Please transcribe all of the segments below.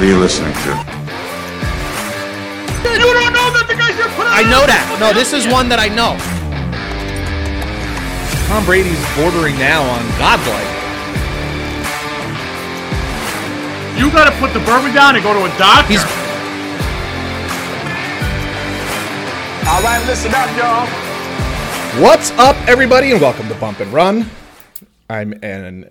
What are you listening to? You don't know that the guy should put I know that. No, this is one that I know. Tom Brady's bordering now on godlike. You got to put the bourbon down and go to a doctor. He's All right, listen up, y'all. What's up, everybody, and welcome to Bump and Run. I'm an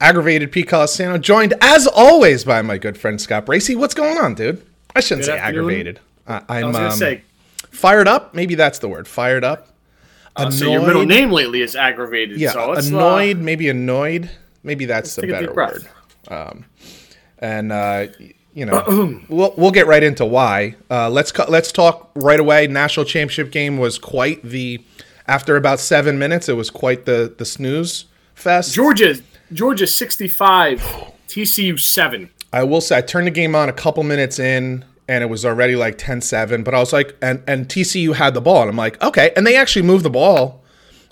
aggravated Pete Colasano, joined as always by my good friend Scott Bracey. What's going on, dude? I shouldn't Good say afternoon. aggravated. I, I'm I was gonna um, say, fired up. Maybe that's the word. Fired up. uh, so your middle name lately is aggravated. Yeah, so uh, annoyed. maybe annoyed. Maybe that's the a better word. and uh, you know we'll we'll get right into why. Uh, let's cu- let's talk right away. National championship game was quite the. After about seven minutes, it was quite the the snooze fest. Georgia, Georgia 65, TCU 7. I will say I turned the game on a couple minutes in and it was already like 10-7, but I was like and and TCU had the ball and I'm like, okay, and they actually moved the ball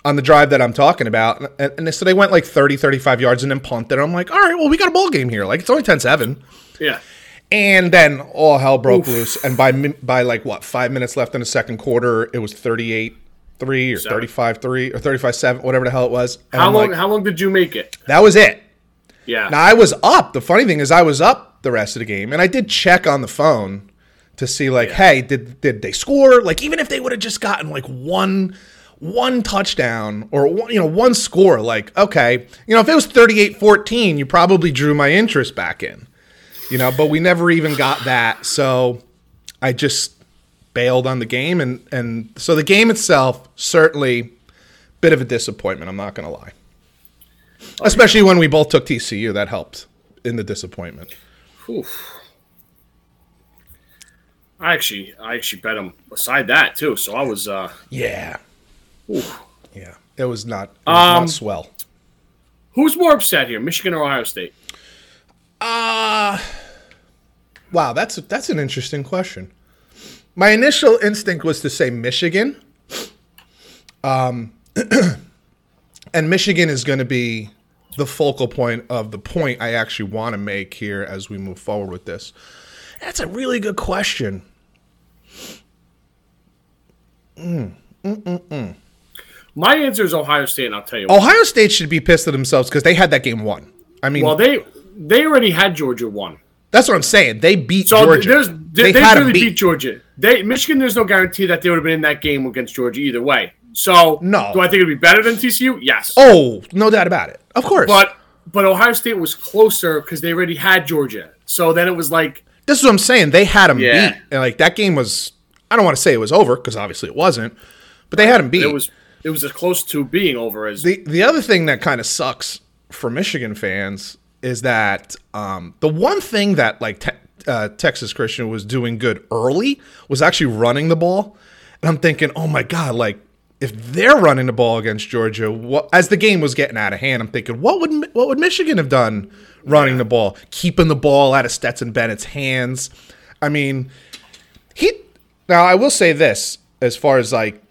on the drive that I'm talking about. And, and so they went like 30 35 yards and then punted. I'm like, "All right, well, we got a ball game here. Like it's only 10-7." Yeah. And then all hell broke loose and by by like what, 5 minutes left in the second quarter, it was 38 3 or Seven. 35 3 or 35 7, whatever the hell it was. And How I'm long? like, how long did you make it? that was it. Yeah. Now I was up. The funny thing is, I was up the rest of the game, and I did check on the phone to see, like, hey, did did they score? Like, even if they would have just gotten like one one touchdown or one, you know one score, like, okay, you know, if it was 38-14, you probably drew my interest back in, you know. But we never even got that, so I just bailed on the game, and and so the game itself certainly bit of a disappointment. I'm not gonna lie. Especially when we both took TCU, that helped in the disappointment. Oof. I actually, I actually bet him beside that too. So I was, uh, Yeah, oof. yeah, it was not, it was Um, not swell. who's more upset here, Michigan or Ohio State? Uh wow, that's that's an interesting question. My initial instinct was to say Michigan, um, and Michigan is going to be the focal point of the point I actually want to make here as we move forward with this. That's a really good question. My answer is Ohio State, and I'll tell you. Ohio State should be pissed at themselves because they had that game won. I mean, Well, they they already had Georgia won. That's what I'm saying. They beat So Georgia. there's they, they, really beat. Georgia. They Michigan. There's no guarantee that they would have been in that game against Georgia either way. So No. do I think it'd be better than TCU? Yes. Oh, no doubt about it. Of course. But but Ohio State was closer because they already had Georgia. So then it was like this is what I'm saying. They had them Yeah. beat. And like that game was I don't want to say it was over because obviously it wasn't, but they had them beat. it was it was as close to being over as the the other thing that kind of sucks for Michigan fans is that um, the one thing that like te- uh, Texas Christian was doing good early was actually running the ball, and I'm thinking, oh my god, like if they're running the ball against Georgia, what as the game was getting out of hand, I'm thinking, what would what would Michigan have done running the ball, keeping the ball out of Stetson Bennett's hands? I mean, he now I will say this as far as like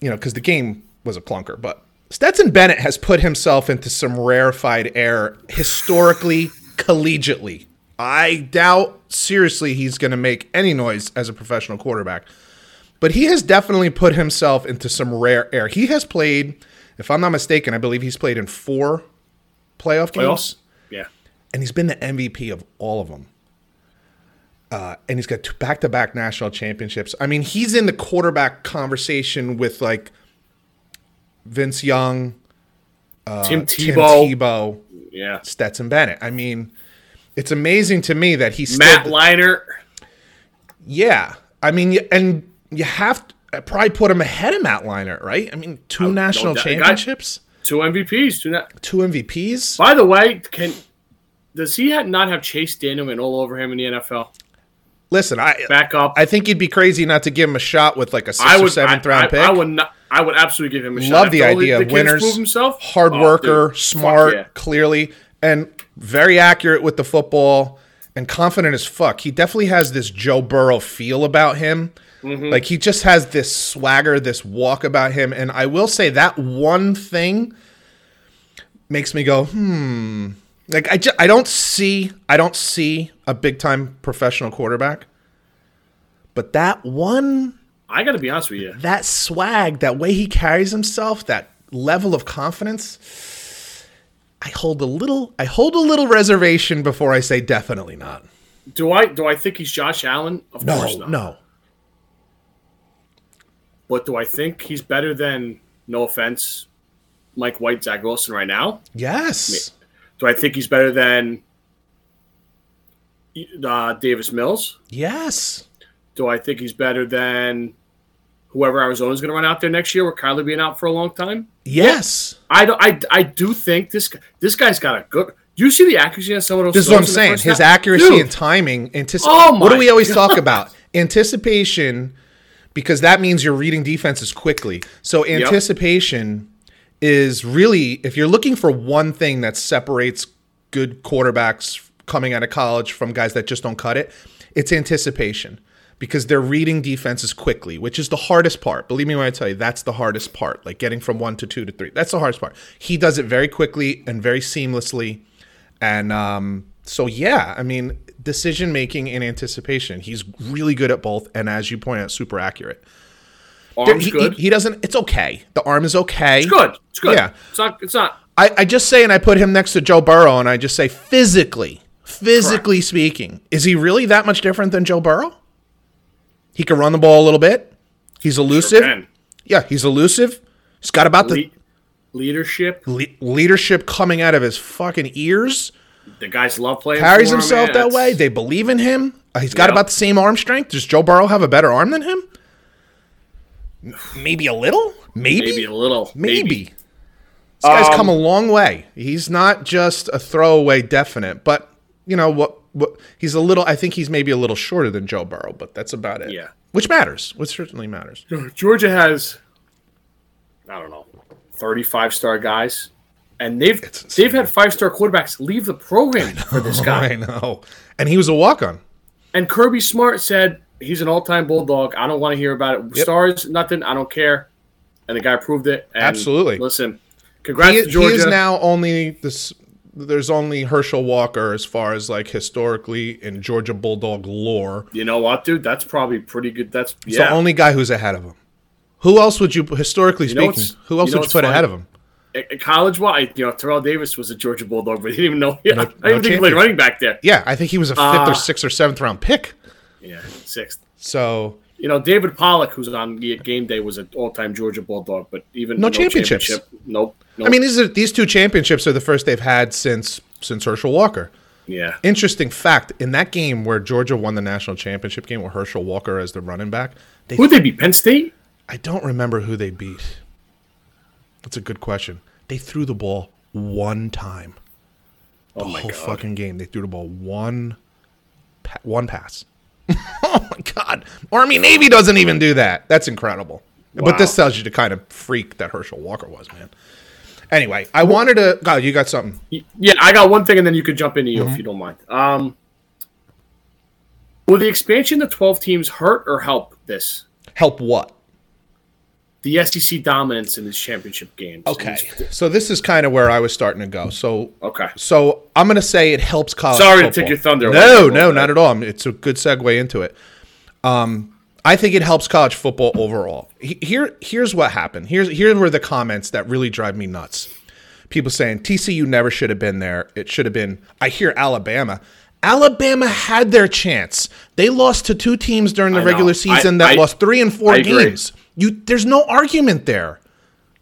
you know because the game was a clunker but stetson bennett has put himself into some rarefied air historically collegiately i doubt seriously he's going to make any noise as a professional quarterback but he has definitely put himself into some rare air he has played if i'm not mistaken i believe he's played in four playoff games playoffs. Yeah. and he's been the MVP of all of them. Uh, and he's got two back-to-back national championships. I mean, he's in the quarterback conversation with like Vince Young, Tim Uh, Tim Tebow. Tebow, Yeah. Stetson Bennett. I mean, it's amazing to me that he's Matt still, Leinart. yeah. I mean, and you have to probably put him ahead of Matt Leinart, right? I mean, two national. The guy- championships, Two MVPs. Two not, two MVPs. by the way, can does he not have Chase Daniel and all over him in the NFL? Listen, I Back up. I think you'd be crazy not to give him a shot with like a sixth I or seventh I, round I, pick. I would not. I would absolutely give him a shot. Love the idea of winners, himself. hard worker, smart, yeah. clearly, and very accurate with the football and confident as fuck. He definitely has this Joe Burrow feel about him. Mm-hmm. Like he just has this swagger, this walk about him. And I will say that one thing makes me go, hmm. Like I, ju- I don't see I don't see a big time professional quarterback. But that one I got to be honest with you. that swag, that way he carries himself, that level of confidence, I hold a little I hold a little reservation before I say definitely not. Do I do I think he's Josh Allen? Of course No, not. no. But do I think he's better than no offense, Mike White, Zach Wilson right now? Yes. Do I think he's better than uh, Davis Mills? Yes. Do I think he's better than whoever Arizona's going to run out there next year with Kyler being out for a long time? Yes. I, do, I, I do think this this guy's got a good. Do you see the accuracy on some of those? This is what I'm throws in the saying. His half? accuracy Dude, and timing. Antici- Oh what do we always God. talk about? Anticipation, because that means you're reading defenses quickly. So anticipation is really if you're looking for one thing that separates good quarterbacks coming out of college from guys that just don't cut it, it's anticipation. Because they're reading defenses quickly, which is the hardest part. Believe me when I tell you, that's the hardest part. Like getting from one to two to three. That's the hardest part. He does it very quickly and very seamlessly. And um, so, yeah, I mean, decision making and anticipation. He's really good at both, and as you point out, super accurate. arm's he, good. He, he doesn't. It's okay. The arm is okay. it's good. It's good. Yeah. It's not. It's not. I, I just say, and I put him next to Joe Burrow, and I just say, physically, physically speaking, is he really that much different than Joe Burrow? He can run the ball a little bit. He's elusive. can. yeah, he's elusive. He's got about the Le- leadership. le- leadership coming out of his fucking ears. The guys love playing. carries him, himself that way. They believe in him. Uh, He's got Yep. about the same arm strength. Does Joe Burrow have a better arm than him? Maybe a little. Maybe. Maybe a little. Maybe. This guy's come a long way. He's not just a throwaway definite, but you know what? What he's a little. I think he's maybe a little shorter than Joe Burrow, but that's about it. Yeah. which matters. Which certainly matters. Georgia has, I don't know, thirty-five star guys, and they've they've had five star quarterbacks leave the program for this guy. I know. And he was a walk on. And Kirby Smart said he's an all-time bulldog. I don't want to hear about it. Stars, nothing. I don't care. And the guy proved it. And Absolutely. Listen, congrats He, to he Georgia. is now only this. There's only Herschel Walker as far as like historically in Georgia Bulldog lore. you know what, dude? That's probably pretty good. That's yeah. the only guy who's ahead of him. Who else would you, historically know speaking, who else you know would you put funny? ahead of him? college wise, you know, Terrell Davis was a Georgia Bulldog, but he didn't even know. I didn't no even think he played running back there. Yeah, I think he was a fifth Uh, or sixth or seventh round pick. Yeah, sixth. So You know, David Pollack, who's on game day, was an all-time Georgia Bulldog, but even No championships. championship. Nope. nope. I mean, these are these two championships are the first they've had since since Herschel Walker. yeah. Interesting fact: in that game where Georgia won the national championship game with Herschel Walker as the running back, they Who'd they be? Penn State? I don't remember who they beat. That's a good question. They threw the ball one time. Oh my whole god. fucking game. They threw the ball one, one pass. oh my god! Army Navy doesn't even do that. That's incredible. But this tells you the kind of freak that Herschel Walker was, man. Anyway, I wanted to. God, you got something? Yeah, I got one thing, and then you could jump into you Mm-hmm. if you don't mind. Um, will the expansion to twelve teams hurt or help this? Help what? The SEC dominance in these championship games. Okay, so this is kind of where I was starting to go. So, Okay. so I'm going to say it helps college. Sorry to take your thunder No, no, not at all. It's a good segue into it. Um, I think it helps college football overall. Here, here's what happened. Here's here were the comments that really drive me nuts. People saying TCU never should have been there. It should have been. I hear Alabama. Alabama had their chance. They lost to two teams during the regular season I- that I- lost three and four I agree. Games. You, there's no argument there.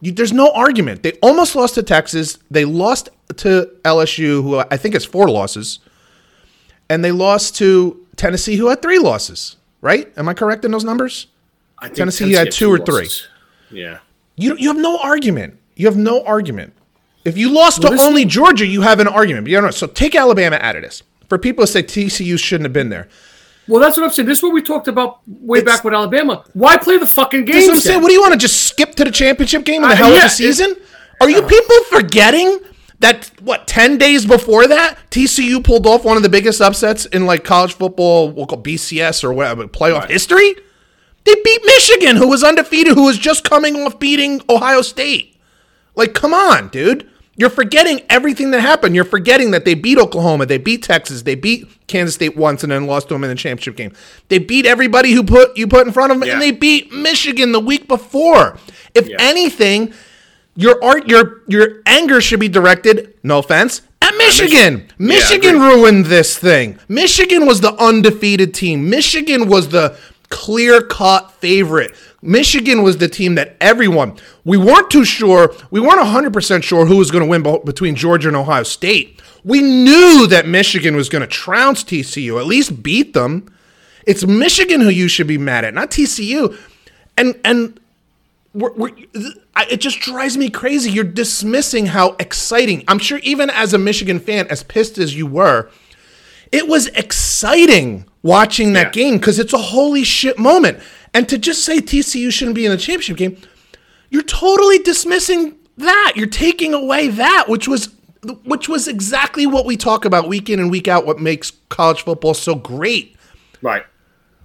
You, there's no argument. They almost lost to Texas. They lost to LSU, who I think has four losses, and they lost to Tennessee, who had three losses. Right? Am I correct in those numbers? I think Tennessee had two or three. losses. Yeah. You you have no argument. You have no argument. If you lost Well, to this- only Georgia, you have an argument. But you don't know. So take Alabama out of this. For people to say TCU shouldn't have been there, Well, that's what I'm saying. This is what we talked about way It's- back with Alabama. Why play the fucking That's what I'm saying. What do you want to just skip to the championship game in the Uh, hell of yeah, the it- season? Are you people forgetting that what ten days before that TCU pulled off one of the biggest upsets in like college football, we'll call BCS or whatever playoff Right. history? They beat Michigan, who was undefeated, who was just coming off beating Ohio State. Like, come on, dude. You're forgetting everything that happened. You're forgetting that they beat Oklahoma, they beat Texas, they beat Kansas State once, and then lost to them in the championship game. They beat everybody who put you put in front of them, Yeah. and they beat Michigan the week before. If Yeah. anything, your art, your your anger should be directed. No offense. At Michigan, Michigan. Michigan agreed. ruined this thing. Michigan was the undefeated team. Michigan was the clear cut favorite. Michigan was the team that everyone, we weren't too sure, we weren't 100% sure who was going to win between Georgia and Ohio State. We knew that Michigan was going to trounce TCU, at least beat them. It's Michigan who you should be mad at, not TCU. And, and, we're, we're, I, it just drives me crazy. You're dismissing how exciting. I'm sure even as a Michigan fan, as pissed as you were, it was exciting watching that Yeah. game because it's a holy shit moment. And to just say TCU shouldn't be in the championship game, you're totally dismissing that. You're taking away that, which was which was exactly what we talk about week in and week out. What makes college football so great Right.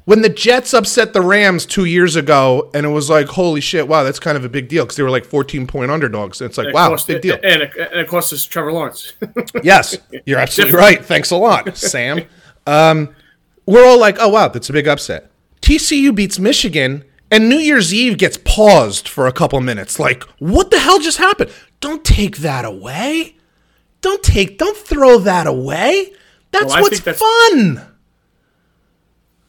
when the Jets upset the Rams two years ago, and it was like, holy shit, wow, that's kind of a big deal because they were like 14 point underdogs. And It's like, It wow, cost- big deal. And it, and it cost us Trevor Lawrence. yes, you're absolutely right. Thanks a lot, Sam. Um, we're all like, oh, wow, that's a big upset. TCU beats Michigan, and New Year's Eve gets paused for a couple minutes. Like, what the hell just happened? Don't take that away. Don't take, don't throw that away. That's Well, what's that's- fun.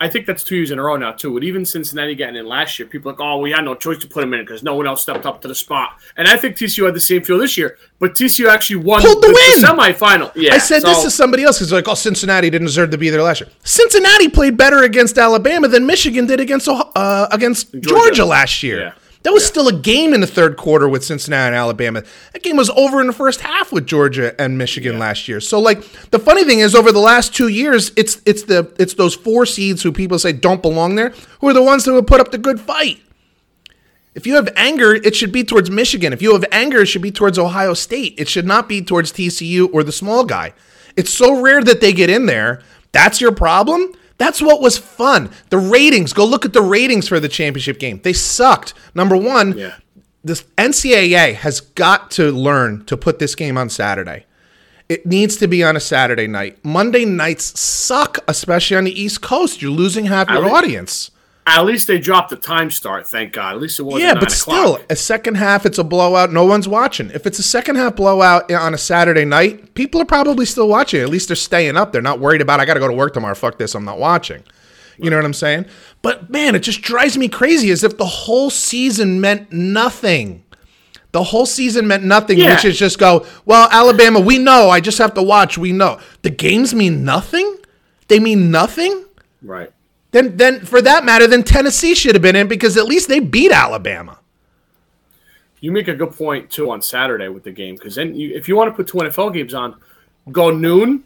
I think that's two years in a row now too. With even Cincinnati getting in last year, people are like, oh, we had no choice to put him in because no one else stepped up to the spot. And I think TCU had the same feel this year, but TCU actually won Pulled the win! semifinal. Yeah, I said this so- to somebody else because like, oh, Cincinnati didn't deserve to be there last year. Cincinnati played better against Alabama than Michigan did against uh, against Georgia. Georgia. last year. Yeah. That was still a game in the third quarter with Cincinnati and Alabama. That game was over in the first half with Georgia and Michigan last year. So like the funny thing is over the last 2 years it's it's the it's those four seeds who people say don't belong there who are the ones that have put up the good fight. If you have anger, it should be towards Michigan. If you have anger, it should be towards Ohio State. It should not be towards TCU or the small guy. It's so rare that they get in there. That's your problem? That's what was fun. The ratings, go look at the ratings for the championship game. They sucked. Number one, Yeah. this NCAA has got to learn to put this game on Saturday. It needs to be on a Saturday night. Monday nights suck, especially on the East Coast. You're losing half your audience. At least they dropped the time start. Thank God. At least it wasn't Yeah, but still, o'clock. a second half, it's a blowout. No one's watching. If it's a second half blowout on a Saturday night, people are probably still watching. At least they're staying up. They're not worried about, I got to go to work tomorrow. Fuck this. I'm not watching. You know what I'm saying? But man, it just drives me crazy as if the whole season meant nothing. The whole season meant nothing, Yeah. which is just go, well, Alabama, we know. I just have to watch. We know. The games mean nothing? They mean nothing? Right. Then, then for that matter, then Tennessee should have been in because at least they beat Alabama. You make a good point too on Saturday with the game because then you, if you want to put two NFL games on, go noon,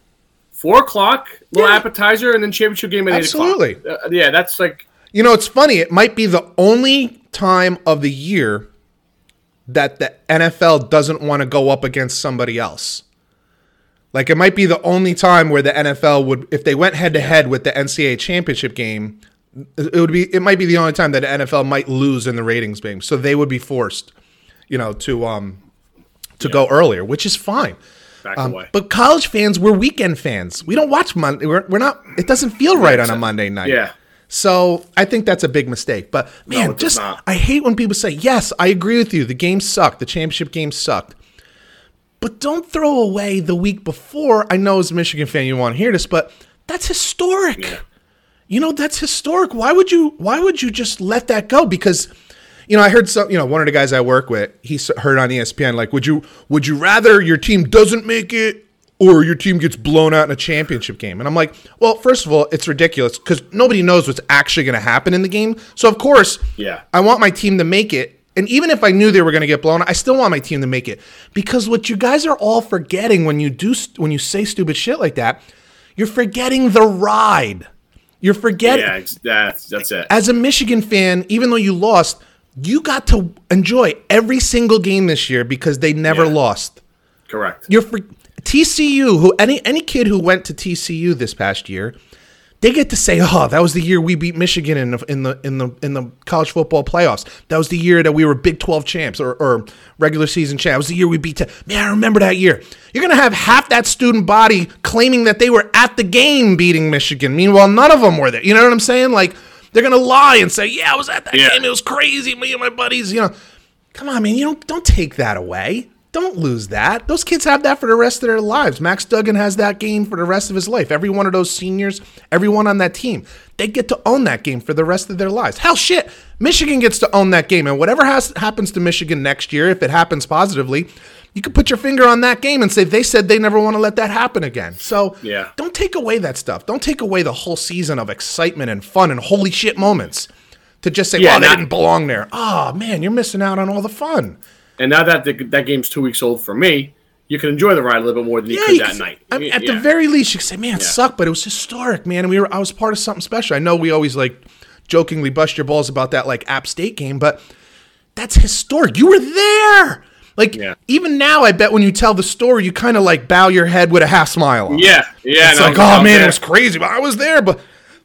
four o'clock, little Yeah. appetizer, and then championship game at Absolutely. eight o'clock. Uh, yeah, that's like You know, it's funny. It might be the only time of the year that the NFL doesn't want to go up against somebody else. Like it might be the only time where the NFL would, if they went head to head with the NCAA championship game, it would be. It might be the only time that the NFL might lose in the ratings game. So they would be forced, you know, to um to go earlier, which is fine. back Um, away. but college fans, we're weekend fans. We don't watch Monday. We're, we're not. It doesn't feel right on a Monday night. Yeah. So I think that's a big mistake. But man, does just. I hate when people say, "Yes, I agree with you. The game sucked. The championship game sucked." But don't throw away the week before. I know as a Michigan fan you want to hear this, but that's historic. You know, that's historic. Why would you why would you just let that go? Because you know, I heard some, you know, one of the guys I work with, he heard on ESPN like, "Would you would you rather your team doesn't make it or your team gets blown out in a championship game?" And I'm like, "Well, first of all, it's ridiculous cuz nobody knows what's actually going to happen in the game. So of course, Yeah. I want my team to make it. And even if I knew they were going to get blown, I still want my team to make it because what you guys are all forgetting when you do st- when you say stupid shit like that, you're forgetting the ride. You're forgetting Yeah, that's that's it. as a Michigan fan, even though you lost, you got to enjoy every single game this year because they never Yeah. lost. Correct. You're for TCU, who any any kid who went to TCU this past year, They get to say, "Oh, that was the year we beat Michigan in the in the in the in the college football playoffs. That was the year that we were Big 12 champs or, or regular season champs. That was the year we beat. Te- Man, I remember that year. You're gonna have half that student body claiming that they were at the game beating Michigan. Meanwhile, none of them were there. You know what I'm saying? Like they're gonna lie and say, "Yeah, I was at that Yeah. game. It was crazy. Me and my buddies." You know, come on, man. You don't don't take that away. Don't lose that. Those kids have that for the rest of their lives. Max Duggan has that game for the rest of his life. Every one of those seniors, everyone on that team, they get to own that game for the rest of their lives. Hell, shit, Michigan gets to own that game, and whatever has, happens to Michigan next year, if it happens positively, you can put your finger on that game and say they said they never want to let that happen again. So Yeah. don't take away that stuff. Don't take away the whole season of excitement and fun and holy shit moments to just say, Yeah, "Well, they didn't belong there." Oh man, you're missing out on all the fun. And now that the, that game's two weeks old for me, you can enjoy the ride a little bit more than you could you that night. I mean, at Yeah. the very least, you could say, "Man, it Yeah. sucked, but it was historic, man." And we were, I was part of something special. I know we always like jokingly bust your balls about that like App State game, but that's historic. You were there. Like Yeah. even now, I bet when you tell the story, you kind of like bow your head with a half smile. On. yeah, yeah. it's no, like, oh man, there. it was crazy, but I was there, but,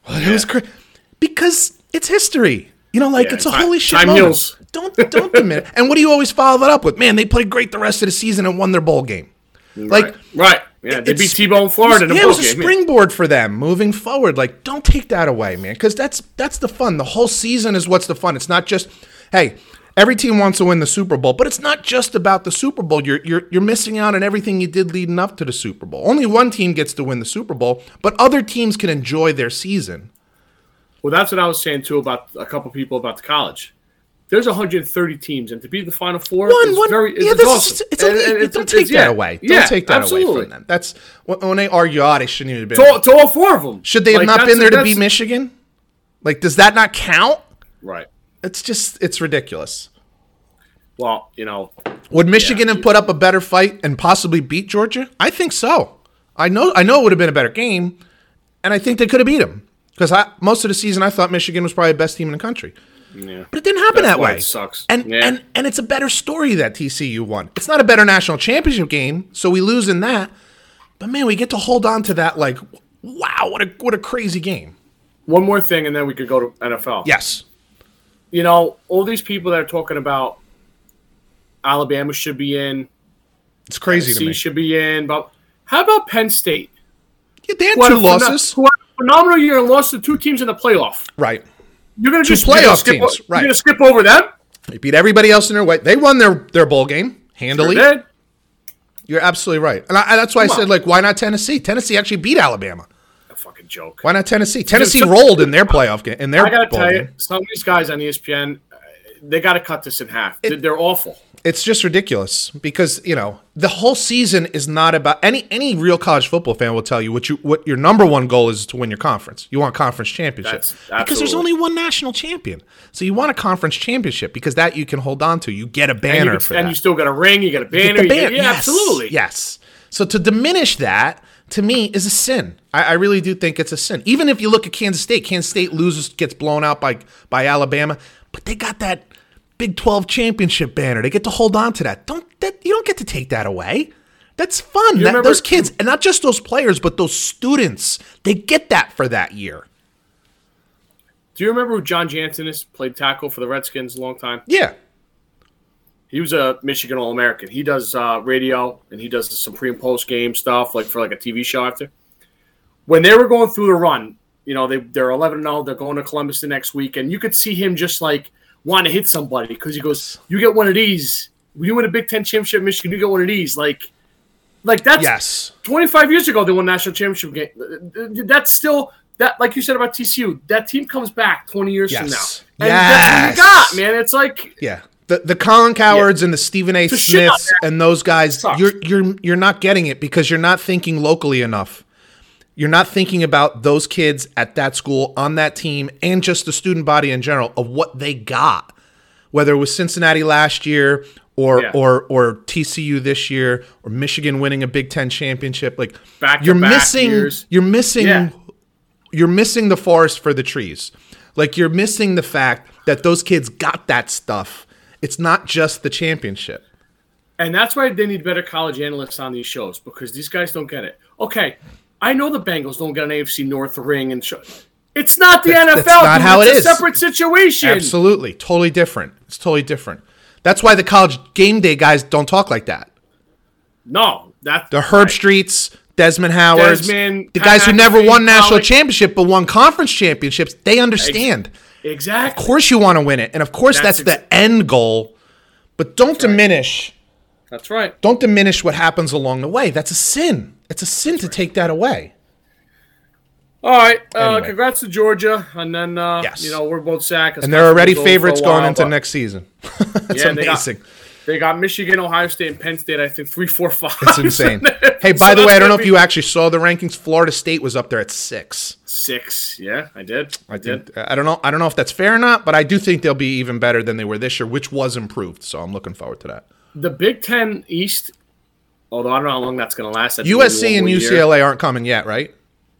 but it was crazy because it's history. You know, like Yeah, it's a time- holy shit time moment. heals. Don't don't diminish. and what do you always follow that up with? Man, they played great the rest of the season and won their bowl game. Like right, right. Yeah, they beat T-Bone Florida in a yeah, it was a game. yeah. springboard for them moving forward. Like, don't take that away, man, because that's that's the fun. The whole season is what's the fun. It's not just, hey, every team wants to win the Super Bowl, but it's not just about the Super Bowl. You're you're you're missing out on everything you did leading up to the Super Bowl. Only one team gets to win the Super Bowl, but other teams can enjoy their season. Well, that's what I was saying too about a couple people about the college. There's 130 teams, and to be the final four One, is one, very it's, yeah, it's this awesome. is, it's And- and it's- don't it's- take that yeah. away. Don't Yeah, take that absolutely. away from them. That's when, they argue, oh, they shouldn't even have been. To, all- to all four of them. Should they have Like, not been there to beat Michigan? Like, does that not count? Right. It's just, it's ridiculous. Well, you know, Would Michigan have put up a better fight and possibly beat Georgia? I think so. I know, I know it would have been a better game, and I think they could have beat them because most of the season I thought Michigan was probably the best team in the country. Yeah. But it didn't happen That's that way. it sucks. And Yeah. and and it's a better story that TCU won. It's not a better national championship game, so we lose in that. But man, we get to hold on to that like, wow, what a what a crazy game. One more thing, and then we could go to NFL. Yes. You know, all these people that are talking about Alabama should be in, It's crazy to me. should be in, but how about Penn State? Yeah, they had Who two losses. Who had a phenomenal year and lost to two teams in the playoff. Right. You're gonna just you're gonna playoff skip, teams, You're gonna skip over them. They beat everybody else in their way. They won their their bowl game handily. Dead. You're absolutely right. And, I, that's why Come I said on. like why not Tennessee? Tennessee actually beat Alabama. A fucking joke. Why not Tennessee? Tennessee so- rolled in their playoff game in their I gotta bowl tell you, game. some of these guys on ESPN, uh, they got to cut this in half. They're- They're awful. It's just ridiculous because you know the whole season is not about any any real college football fan will tell you what you what your number one goal is to win your conference. You want conference championships because there's only one national champion. So you want a conference championship because that you can hold on to. You get a And, banner you, for and you still got a ring. You got a banner. you get- yeah, yes, absolutely. Yes. So to diminish that to me is a sin. I, I really do think it's a sin. Even if you look at Kansas State, Kansas State loses, gets blown out by by Alabama, but they got that Big Twelve championship banner. They get to hold on to that. Don't that you don't get to take that away. That's fun. That- remember- those kids, and not just those players, but those students, they get that for that year. Do you remember who Jon Jansen is? Played tackle for the Redskins a long time. Yeah. He was a Michigan All American. He does uh, radio and he does some pre and post game stuff, like for like a TV show after. When they were going through the run, you know, they they're eleven and zero. They're going to Columbus the next week, and you could see him just like want to hit somebody because he goes, "You get one of these. You win a Big Ten championship, Michigan, you get one of these." Like, like that's Yes. 25 years ago they won national championship game. That's still that like you said about TCU. That team comes back 20 years Yes. from now. And that's what Yes. you got, man. It's like Yeah. The the Colin Cowherds and the Stephen A. To shit on Smiths and those guys, Sucks. you're you're you're not getting it because you're not thinking locally enough. You're not thinking about those kids at that school, on that team, and just the student body in general of what they got. Whether it was Cincinnati last year or Yeah. or or TCU this year or Michigan winning a Big Ten championship, like Back-to-back you're missing years. you're missing Yeah. you're missing the forest for the trees. Like you're missing the fact that those kids got that stuff. It's not just the championship. And that's why they need better college analysts on these shows because these guys don't get it. Okay, I know the Bengals don't get an AFC North ring and. Sh- it's not the NFL. that's not dude. how it's it a is. separate situation. Absolutely, totally different. It's totally different. That's why the college game day guys don't talk like that. No, that's The Herbstreits, Desmond Howard, Desmond, the guys who never won national championship but won conference championships, they understand. exactly. Of course, you want to win it, and of course, that's, That's the end goal. But don't diminish. That's right. Don't diminish what happens along the way. That's a sin. It's a sin to take that away. All right. Uh, Anyway. Congrats to Georgia, and then uh, Yes. you know we're both sack. And they're already favorites going into next season. It's Yeah, they got- They got Michigan, Ohio State, and Penn State. I think three, four, five. It's insane. hey, So by the way, I don't know gonna if you actually saw the rankings. Florida State was up there at six. six. Yeah, I did. I, I did. think I don't know. I don't know if that's fair or not, but I do think they'll be even better than they were this year, which was improved. So I'm looking forward to that. The Big Ten East. Although I don't know how long that's going to last. USC and more year. UCLA aren't coming yet, right?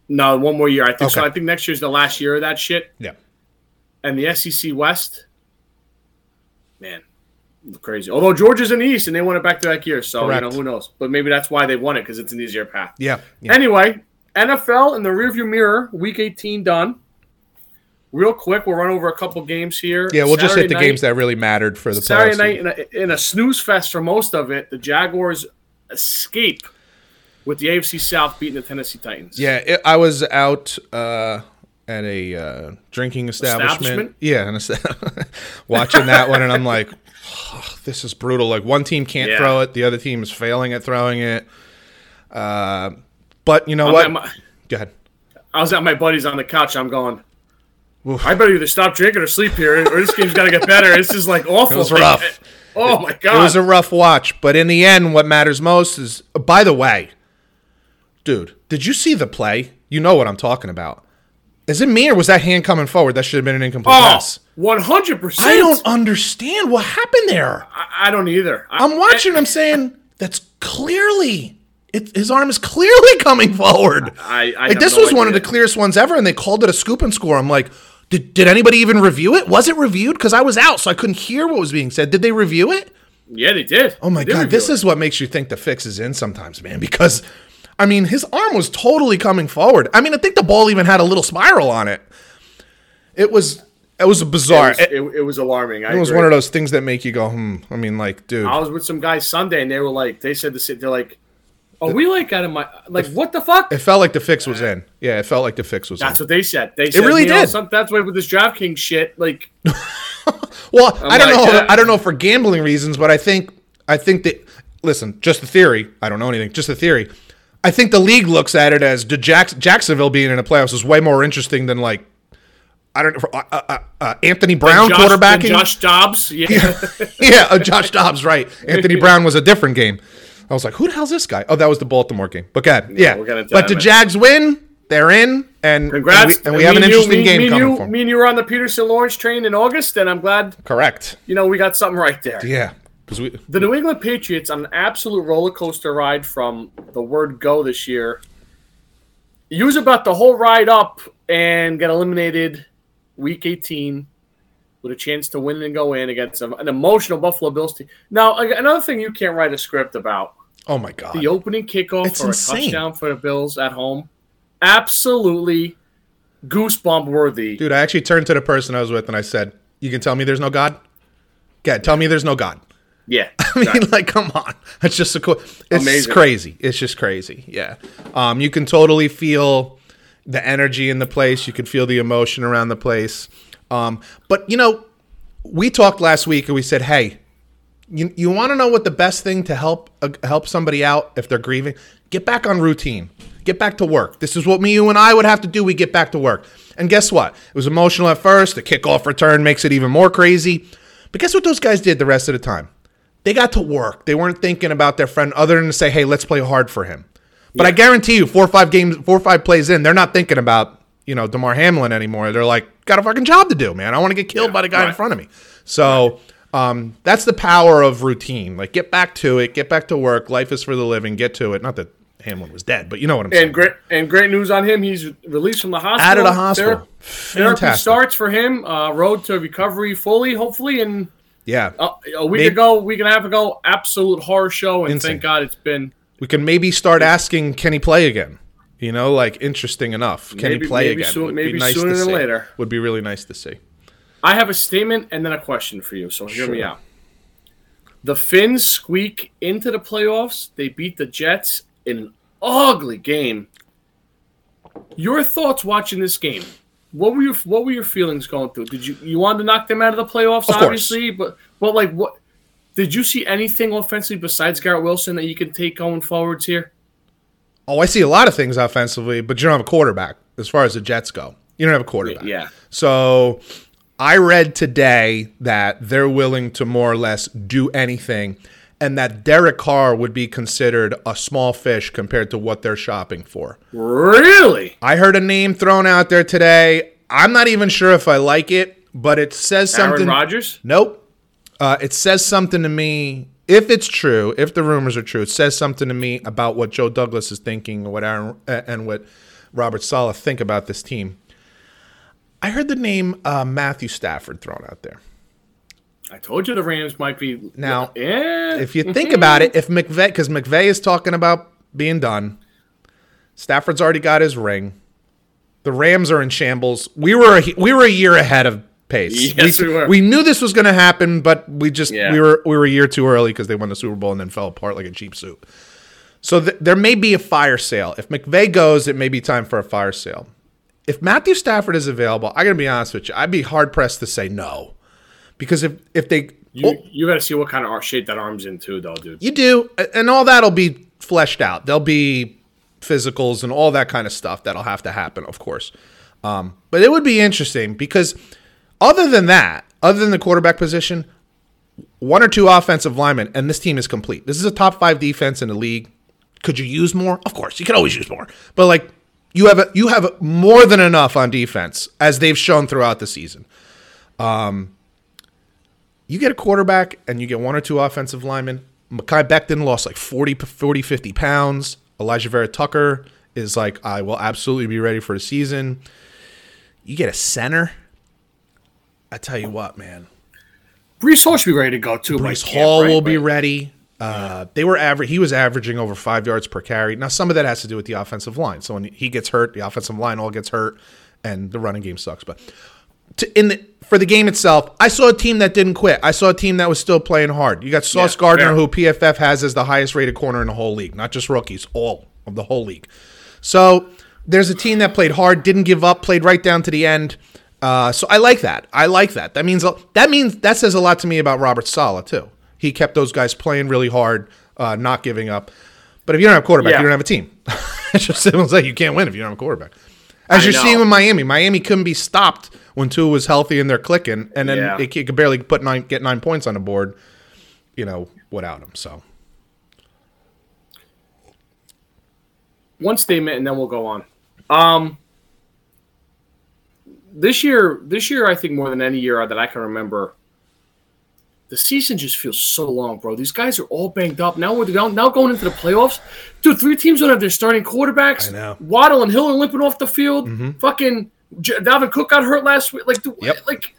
No, one more year. I think so. Okay. I think next year's the last year of that shit. Yeah. And the SEC West, man, crazy. Although Georgia's in the East and they won it back to back year, so Correct. you know who knows. But maybe that's why they won it because it's an easier path. Yeah. yeah. Anyway, NFL in the rearview mirror, Week 18 done. Real quick, we'll run over a couple games here. Yeah, we'll just hit the night- games that really mattered for the Saturday night in a, in a snooze fest for most of it. The Jaguars escape with the AFC South beating the Tennessee Titans. Yeah, it, I was out uh, at a uh, drinking establishment. Establishment? Yeah, and it's- watching that one, and I'm like, "Oh, this is brutal. Like one team can't Yeah. throw it, the other team is failing at throwing it. Uh, but you know I'm what? my- Go ahead. I was at my buddies on the couch. I'm going. Oof. I better either stop drinking or sleep here, or this game's got to get better. This is like awful. It was rough. Oh my god! It was a rough watch, but in the end, what matters most is. Oh, by the way, dude, did you see the play? You know what I'm talking about. Is it me or was that hand coming forward? That should have been an incomplete oh, pass. 100 percent. I don't understand what happened there. I, I don't either. I, I'm watching. I'm saying that's clearly. It, his arm is clearly coming forward. I, I like this no was one of the clearest ones ever, and they called it a scoop and score. I'm like, did, did anybody even review it? Was it reviewed? Because I was out, so I couldn't hear what was being said. Did they review it? Yeah, they did. Oh my did god, this it. is what makes you think the fix is in sometimes, man. Because, I mean, his arm was totally coming forward. I mean, I think the ball even had a little spiral on it. It was, it was bizarre. It was, It, it, was alarming. I it was agree. one of those things that make you go, hmm. I mean, like, dude, I was with some guys Sunday, and they were like, they said the. They're like, "Are we like out of my like what the fuck?" it felt like the fix was in. Yeah, it felt like the fix was That's in. what they said. They said, really you know, did. that's why with this DraftKings shit, like, Well, I don't like, know. uh, I don't know for gambling reasons, but I think I think that listen, just a theory. I don't know anything. Just a theory. I think the league looks at it as the Jacks- Jacksonville being in the playoffs is way more interesting than like I don't know uh, uh, uh, Anthony Brown Josh, quarterbacking. Josh Dobbs. Yeah, yeah, uh, Josh Dobbs, right? Anthony Brown was a different game. I was like, who the hell's this guy? Oh, that was the Baltimore game. But God, yeah. into but the Jags win. They're in, and congrats. and we, and we have an you- interesting me, game me coming you, for. Me and you were on the Pederson Lawrence train in August, and I'm glad Correct. you know we got something right there. Yeah, because we The New England Patriots on an absolute roller coaster ride from the word go this year. Use about the whole ride up and get eliminated week 18 with a chance to win and go in against an emotional Buffalo Bills team. Now, another thing you can't write a script about oh my god, the opening kickoff It's for insane. a touchdown for the Bills at home. Absolutely goosebump worthy. Dude, I actually turned to the person I was with and I said, "You can tell me there's no God." Yeah, tell me there's no God. Yeah. I mean, like, come on. It's just a cool. It's Amazing. crazy. It's just crazy. Yeah. Um, you can totally feel the energy in the place. You can feel the emotion around the place. Um, but you know, we talked last week and we said, hey, you, you want to know what the best thing to help uh, help somebody out if they're grieving? Get back on routine. Get back to work. This is what me, you, and I would have to do. We get back to work. And guess what? It was emotional at first. The kickoff return makes it even more crazy. But guess what those guys did the rest of the time? They got to work. They weren't thinking about their friend other than to say, "Hey, let's play hard for him." But I guarantee you, four or five games, four or five plays in, they're not thinking about you know Damar Hamlin anymore. They're like, "Got a fucking job to do, man. I want to get killed by the guy in front of me." So um, that's the power of routine. Like, get back to it. Get back to work. Life is for the living. Get to it. Not that Hamlin was dead, but you know what I'm saying. And great and great news on him. He's released from the hospital. Out of the hospital. Ther- Therapy starts for him. Uh, road to recovery fully, hopefully. And Yeah. uh, a week Maybe- ago, week and a half ago, absolute horror show. And Insane. thank God it's been. we can maybe start asking, can he play again? You know, like interesting enough. Can Maybe- he play maybe again? soon- maybe nice sooner than see. later. Would be really nice to see. I have a statement and then a question for you. So hear me out. The Fins squeak into the playoffs. They beat the Jets in an ugly game. Your thoughts watching this game? What were your What were your feelings going through? Did you you wanted to knock them out of the playoffs, Of obviously, but but like what? Did you see anything offensively besides Garrett Wilson that you can take going forwards here? Oh, I see a lot of things offensively, but you don't have a quarterback as far as the Jets go. You don't have a quarterback. Yeah, So I read today that they're willing to more or less do anything and that Derek Carr would be considered a small fish compared to what they're shopping for. really. I heard a name thrown out there today. I'm not even sure if I like it, but it says Aaron something. Rodgers. Nope. Uh, it says something to me. If it's true, if the rumors are true, it says something to me about what Joe Douglas is thinking, what Aaron uh, and what Robert Saleh think about this team. I heard the name uh, Matthew Stafford thrown out there. I told you the Rams might be Now, Yeah, If you think about it, if McVay, because McVay is talking about being done, Stafford's already got his ring. The Rams are in shambles. We were a, we were a year ahead of pace. Yes, we were. We knew this was going to happen, but we just Yeah. we were we were a year too early because they won the Super Bowl and then fell apart like a cheap suit. So th- there may be a fire sale. If McVay goes, it may be time for a fire sale. If Matthew Stafford is available, I got to be honest with you. I'd be hard pressed to say no, because if if they you oh, you got to see what kind of shape that arm's in too, though, dude. you do, and all that'll be fleshed out. There'll be physicals and all that kind of stuff that'll have to happen, of course. Um, but it would be interesting because, other than that, other than the quarterback position, one or two offensive linemen, and this team is complete. This is a top five defense in the league. Could you use more? Of course, you can always use more. But like, you have a, you have more than enough on defense, as they've shown throughout the season. Um, you get a quarterback and you get one or two offensive linemen. Mekhi Becton lost like 40, 40 50 pounds. Alijah Vera Tucker is like, I will absolutely be ready for the season. You get a center. I tell you what, man. Breece Hall should be ready to go too. He Hall right? will be ready. Uh, they were average. He was averaging over five yards per carry. Now, some of that has to do with the offensive line. So when he gets hurt, the offensive line all gets hurt, and the running game sucks. But to, in the for the game itself, I saw a team that didn't quit. I saw a team that was still playing hard. You got Sauce Yeah, Gardner, fair. who PFF has as the highest rated corner in the whole league, not just rookies, all of the whole league. So there's a team that played hard, didn't give up, played right down to the end. Uh, so I like that. I like that. That means that means that says a lot to me about Robert Saleh too. He kept those guys playing really hard, uh, not giving up. But if you don't have a quarterback, Yeah. you don't have a team. it's just simple. You can't win if you don't have a quarterback. As I you're know. seeing with Miami, Miami couldn't be stopped when Tua was healthy and they're clicking, and then Yeah. they could barely put nine, get nine points on the board. You know, without him. So One statement, and then we'll go on. Um, this year, this year, I think more than any year that I can remember, the season just feels so long, bro. These guys are all banged up. Now we're now, now going into the playoffs. Dude, three teams don't have their starting quarterbacks. I know. Mm-hmm. Waddle and Hill are limping off the field. Fucking J- Dalvin Cook got hurt last week. Like, dude, Yep. like,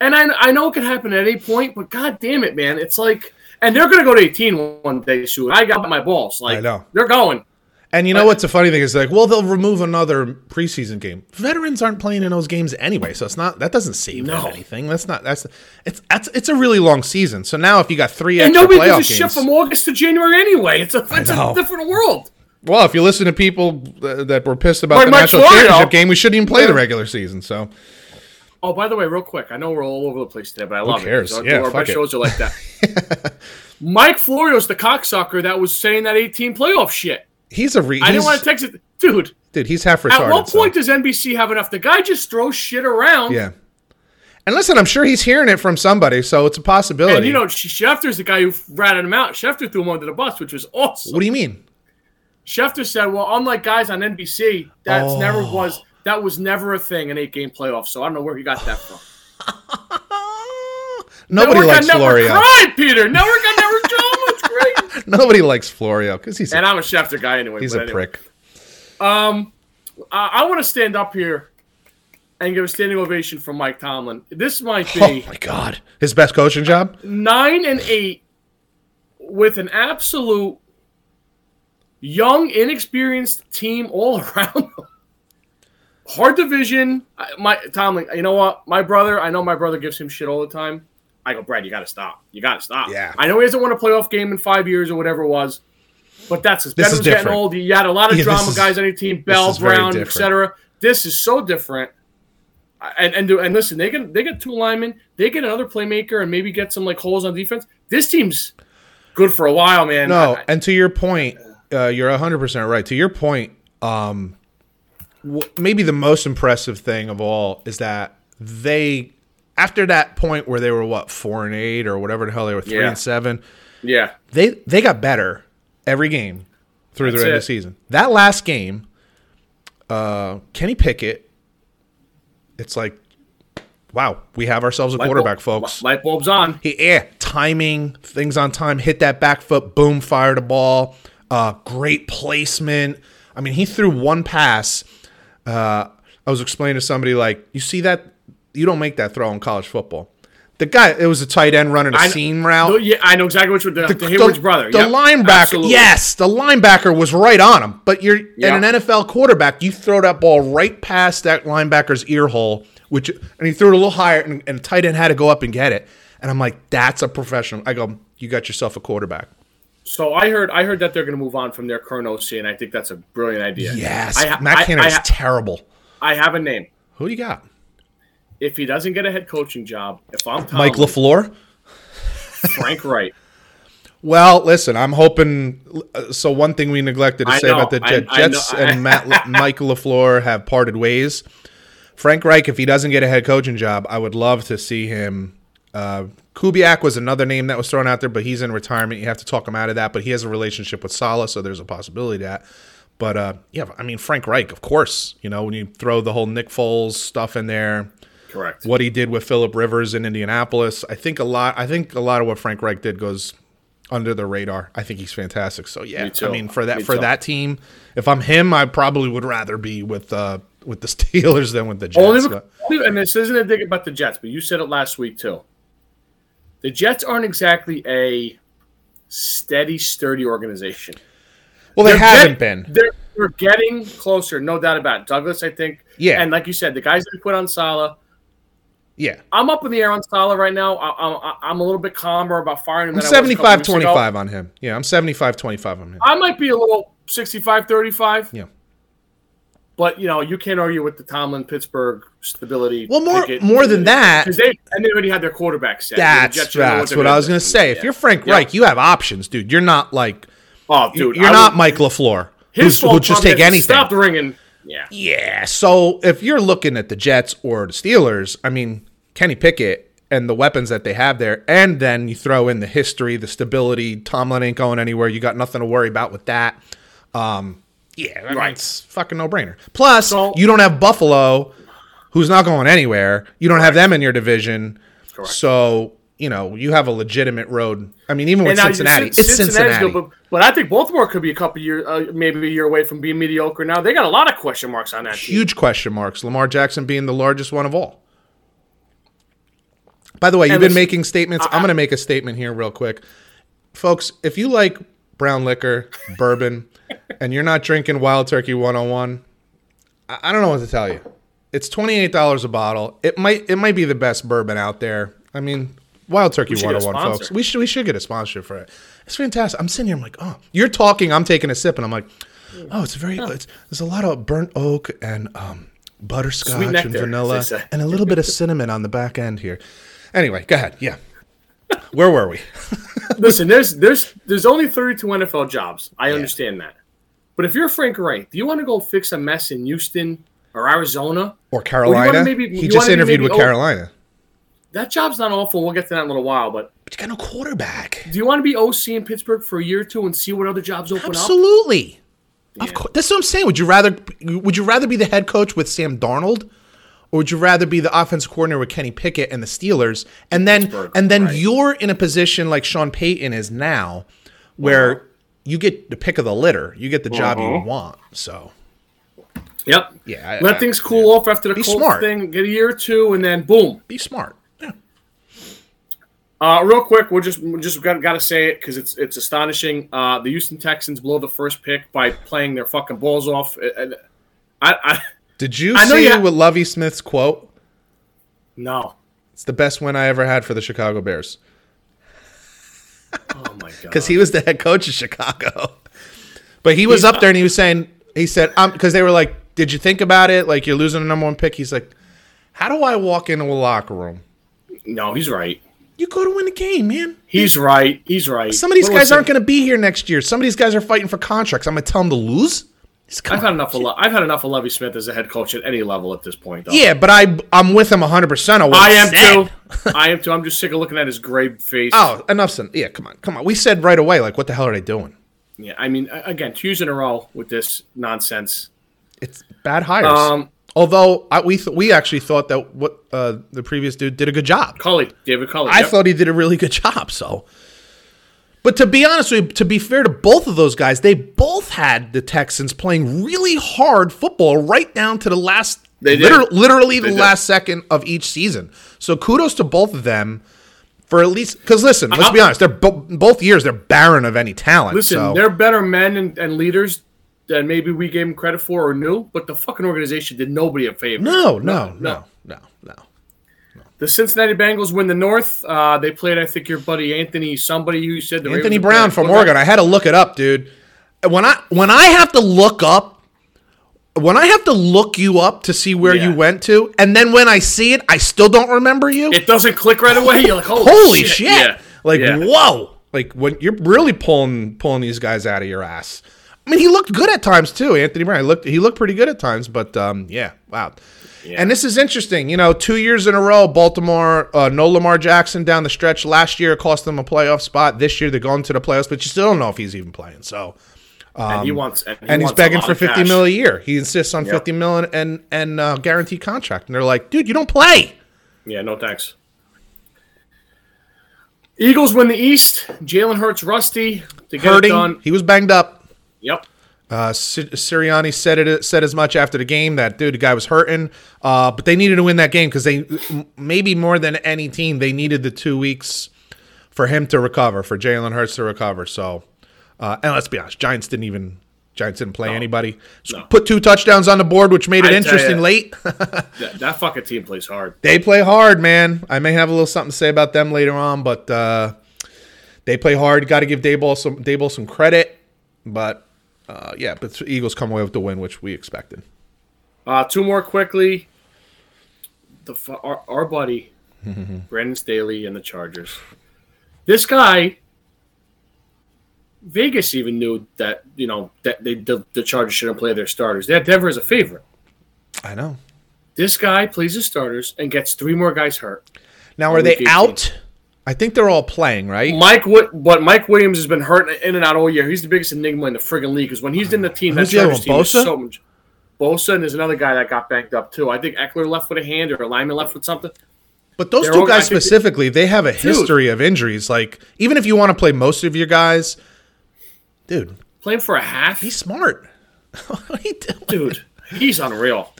and I, I know it could happen at any point, but god damn it, man, it's like, and they're gonna go to 18 one day soon. I got my balls. Like, I know. they're going. And you know what's the funny thing is like, well, they'll remove another preseason game. Veterans aren't playing in those games anyway, so it's not that doesn't save them No. anything. That's not that's it's that's it's a really long season. So now if you got three And extra nobody playoff gives a shit games, from August to January anyway. It's a it's a different world. well, if you listen to people uh, that were pissed about Like the national Florio. championship game, we shouldn't even play the regular season. So Oh, by the way, real quick, I know we're all over the place today, but I love cares? it. Yeah, our fuck shows are like that. Mike Florio's the cocksucker that was saying that 18 playoff shit. He's a re- I didn't want to text it, dude. dude. He's half retarded. At what so- point does NBC have enough? The guy just throws shit around. yeah. And listen, I'm sure he's hearing it from somebody, so it's a possibility. And you know, Sch- Schefter's the guy who ratted him out. Schefter threw him under the bus, which was awesome. what do you mean? Schefter said, "Well, unlike guys on NBC, that's Oh. never was that was never a thing an eight game playoff." So I don't know where he got that from. Nobody Network likes Florio. cried, Peter. Network on Network Joe. It's great. Nobody likes Florio because he's And I'm a Schefter guy anyway. he's a anyway. prick. Um, I, I want to stand up here and give a standing ovation for Mike Tomlin. This might be Oh my god, his best coaching job. nine and eight with an absolute young, inexperienced team all around. Hard division. My Tomlin, you know what? My brother, I know my brother gives him shit all the time. I go, Brad, you got to stop. You got to stop. Yeah. I know he hasn't won a playoff game in five years or whatever it was, but that's his. This is getting old. You had a lot of Yeah, drama is- guys on your team, Bell, Brown, etc. This is so different. And and do- and listen, they get they get two linemen, they get another playmaker, and maybe get some like holes on defense. This team's good for a while, man. No, I- and to your point, uh, you're 100% right. To your point, um, w- maybe the most impressive thing of all is that they, after that point where they were, what, 4 and 8 or whatever the hell they were, 3 Yeah. and 7, yeah, they, they got better every game through That's the end of the season. That last game, uh, Kenny Pickett, it's like, wow, we have ourselves a Light quarterback, bulb- folks. Light bulbs on. He, yeah, timing, things on time, hit that back foot, boom, fired a ball. Uh, great placement. I mean, he threw one pass. Uh, I was explaining to somebody like, you see that? You don't make that throw in college football. The guy, it was a tight end running a I- seam route. No, yeah, I know exactly which one. The, the, Heyward's brother. The Yep, linebacker, absolutely. yes, the linebacker was right on him. But you're Yeah. in an NFL quarterback, you throw that ball right past that linebacker's ear hole, which and he threw it a little higher, and, and the tight end had to go up and get it. And I'm like, that's a professional. I go, you got yourself a quarterback. So I heard I heard that they're going to move on from their current OC, and I think that's a brilliant idea. Yes, I, Matt I- Canada I is terrible. I have a name. Who do you got? If he doesn't get a head coaching job, if I'm Tom, Mike Lafleur. Frank Reich. Well, listen, I'm hoping. uh, So one thing we neglected to I say know, about the I- Jet, I know, Jets I- and Matt La- Mike Lafleur have parted ways. Frank Reich, if he doesn't get a head coaching job, I would love to see him. Uh, Kubiak was another name that was thrown out there, but he's in retirement. You have to talk him out of that. But he has a relationship with Saleh, so there's a possibility that. But uh, yeah, I mean Frank Reich, of course. You know when you throw the whole Nick Foles stuff in there, Correct. what he did with Philip Rivers in Indianapolis. I think a lot. I think a lot of what Frank Reich did goes under the radar. I think he's fantastic. So yeah, Me. I mean for that Me for too. that team, if I'm him, I probably would rather be with uh with the Steelers than with the Jets. Only, but- and this isn't a dig about the Jets, but you said it last week too. The Jets aren't exactly a steady, sturdy organization. well, they They're haven't been. They're, they're getting closer, no doubt about it. Douglas, I think. Yeah. And like you said, the guys that put on Saleh, Yeah, I'm up in the air on Saleh right now. I, I'm, I'm a little bit calmer about firing him. I'm than I was a couple 75 weeks ago. 25 on him. Yeah, I'm 75 25 on him. I might be a little 65 35. Yeah. But, you know, you can't argue with the Tomlin Pittsburgh stability. Well, more more than that, Because they, and they already had their quarterback set. That's know that's they're what I was gonna say. If you're Frank Yeah. Reich, you have options, dude. You're not like Oh, dude. you're I not would- Mike Lafleur, His who's, who'll just take anything. Stopped ringing. Yeah. Yeah. So if you're looking at the Jets or the Steelers, I mean, Kenny Pickett and the weapons that they have there, and then you throw in the history, the stability. Tomlin ain't going anywhere. You got nothing to worry about with that. Um, yeah, mean, Right. it's fucking no brainer. Plus, So- you don't have Buffalo, who's not going anywhere. You don't have them in your division. Correct. So you know you have a legitimate road. I mean, even with now Cincinnati, Cin- it's Cincinnati's Cincinnati. good, but, but I think Baltimore could be a couple years, uh, maybe a year away from being mediocre. Now they got a lot of question marks on that team. huge question marks. Lamar Jackson being the largest one of all. By the way, you've And been making statements. I'm going to make a statement here, real quick, folks. If you like brown liquor, bourbon, and you're not drinking Wild Turkey 101, I, I don't know what to tell you. It's twenty eight dollars a bottle. It might it might be the best bourbon out there. I mean, Wild Turkey should get a 101, folks. We should we should get a sponsor for it. It's fantastic. I'm sitting here. I'm like, oh, you're talking. I'm taking a sip, and I'm like, oh, it's very. It's, there's a lot of burnt oak and um, butterscotch Sweet and vanilla, and a little bit of cinnamon on the back end here. Anyway, go ahead. Yeah, where were we? Listen, there's there's there's only 32 NFL jobs. I understand that, but if you're Frank Reich, do you want to go fix a mess in Houston or Arizona? Or Carolina? maybe- he just interviewed with o- Carolina. That job's not awful. We'll get to that in a little while. But But you got no quarterback. do you want to be OC in Pittsburgh for a year or two and see what other jobs open up? Absolutely. Of course. That's what I'm saying. Would you rather would you rather be the head coach with Sam Darnold? Or would you rather be the offensive coordinator with Kenny Pickett and the Steelers? And then Pittsburgh, and then right. you're in a position like Sean Payton is now where you get the pick of the litter. You get the job you Uh-huh. want. So Yep. Yeah, I- Let I- things cool off after the Be Colts smart. thing. Get a year or two, and then boom. be smart. Yeah. Uh, real quick, we're just we just got, got to say it because it's it's astonishing. Uh, the Houston Texans blow the first pick by playing their fucking balls off. And I, I Did you I see you ha- with Lovie Smith's quote? no. It's the best win I ever had for the Chicago Bears Oh my god. because he was the head coach of Chicago. But he was He's up there and he was saying, he said, um, because they were like, "Did you think about it? Like you're losing the number one pick." He's like, "How do I walk into a locker room? no, he's right. You go to win the game, man. He's right. He's right. Some of these But guys aren't going to be here next year. Some of these guys are fighting for contracts. I'm going to tell them to lose. I've had enough of Le- I've had enough of Lovie Smith as a head coach at any level at this point. Though. Yeah, but I I'm with him 100 percent on I am said. too. I am too. I'm just sick of looking at his gray face. Oh, enough. Son. Yeah, come on, come on. We said right away, like, what the hell are they doing? yeah. I mean, again, two years in a row with this nonsense. It's bad hires. Um, Although I, we th- we actually thought that what uh, the previous dude did a good job. Culley, David Culley. I yep. thought he did a really good job. So, but to be honest with you, to be fair to both of those guys, they both had the Texans playing really hard football right down to the last, They liter- literally the did. last second of each season. So kudos to both of them for at least because listen, let's be honest, they're bo- both years they're barren of any talent. Listen, so. they're better men and, and leaders than maybe we gave them credit for or knew, but the fucking organization did nobody a favor. no, no, no, no, no. The Cincinnati Bengals win the North. Uh, they played, I think, your buddy Anthony, somebody who said the Anthony Ravens Brown from Oregon. I had to look it up, dude. When I when I have to look up when I have to look you up to see where you went to, and then when I see it, I still don't remember you. It doesn't click right away. You're like, holy, Holy shit! shit! Yeah. Like Yeah. whoa! Like when you're really pulling pulling these guys out of your ass. I mean, he looked good at times too. Anthony Brown he looked he looked pretty good at times, but um, yeah, wow. And this is interesting. You know, two years in a row, Baltimore, uh, no Lamar Jackson down the stretch. Last year, it cost them a playoff spot. This year, they're going to the playoffs, but you still don't know if he's even playing. So, and he wants, and, he and he's begging for fifty cash. mil a year. He insists on Yep. fifty mil and and, and uh, guaranteed contract. And they're like, dude, you don't play. Yeah, no thanks. Eagles win the East. Jalen Hurts rusty to get it Hurting. done. He was banged up. Yep. Uh, Sirianni said it said as much after the game that dude, the guy was hurting. Uh, but they needed to win that game because they maybe more than any team they needed the two weeks for him to recover, for Jalen Hurts to recover. So, uh, and let's be honest, Giants didn't even Giants didn't play anybody. So No. Put two touchdowns on the board, which made it I interesting ya. late. That, that fucking team plays hard. they play hard, man. I may have a little something to say about them later on, but uh, they play hard. Got to give Daboll some Daboll some credit, but uh, yeah, but Eagles come away with the win, which we expected. Uh, two more quickly. The our, our buddy Brandon Staley and the Chargers. This guy, Vegas even knew that you know that they the, the Chargers shouldn't play their starters. They had Denver as a favorite. I know. This guy plays his starters and gets three more guys hurt. Now, are they week 18. out? I think they're all playing, right? Mike, but Mike Williams has been hurt in and out all year. He's the biggest enigma in the friggin' league because when he's in the team, that Who's the other Chargers one, team is so much. Bosa and there's another guy that got banged up too. I think Ekeler left with a hand or a lineman left with something. But those They're two all- guys specifically, they have a history of injuries. Like, even if you want to play most of your guys, dude, Playing for a half, be smart. what are you doing? dude, he's unreal.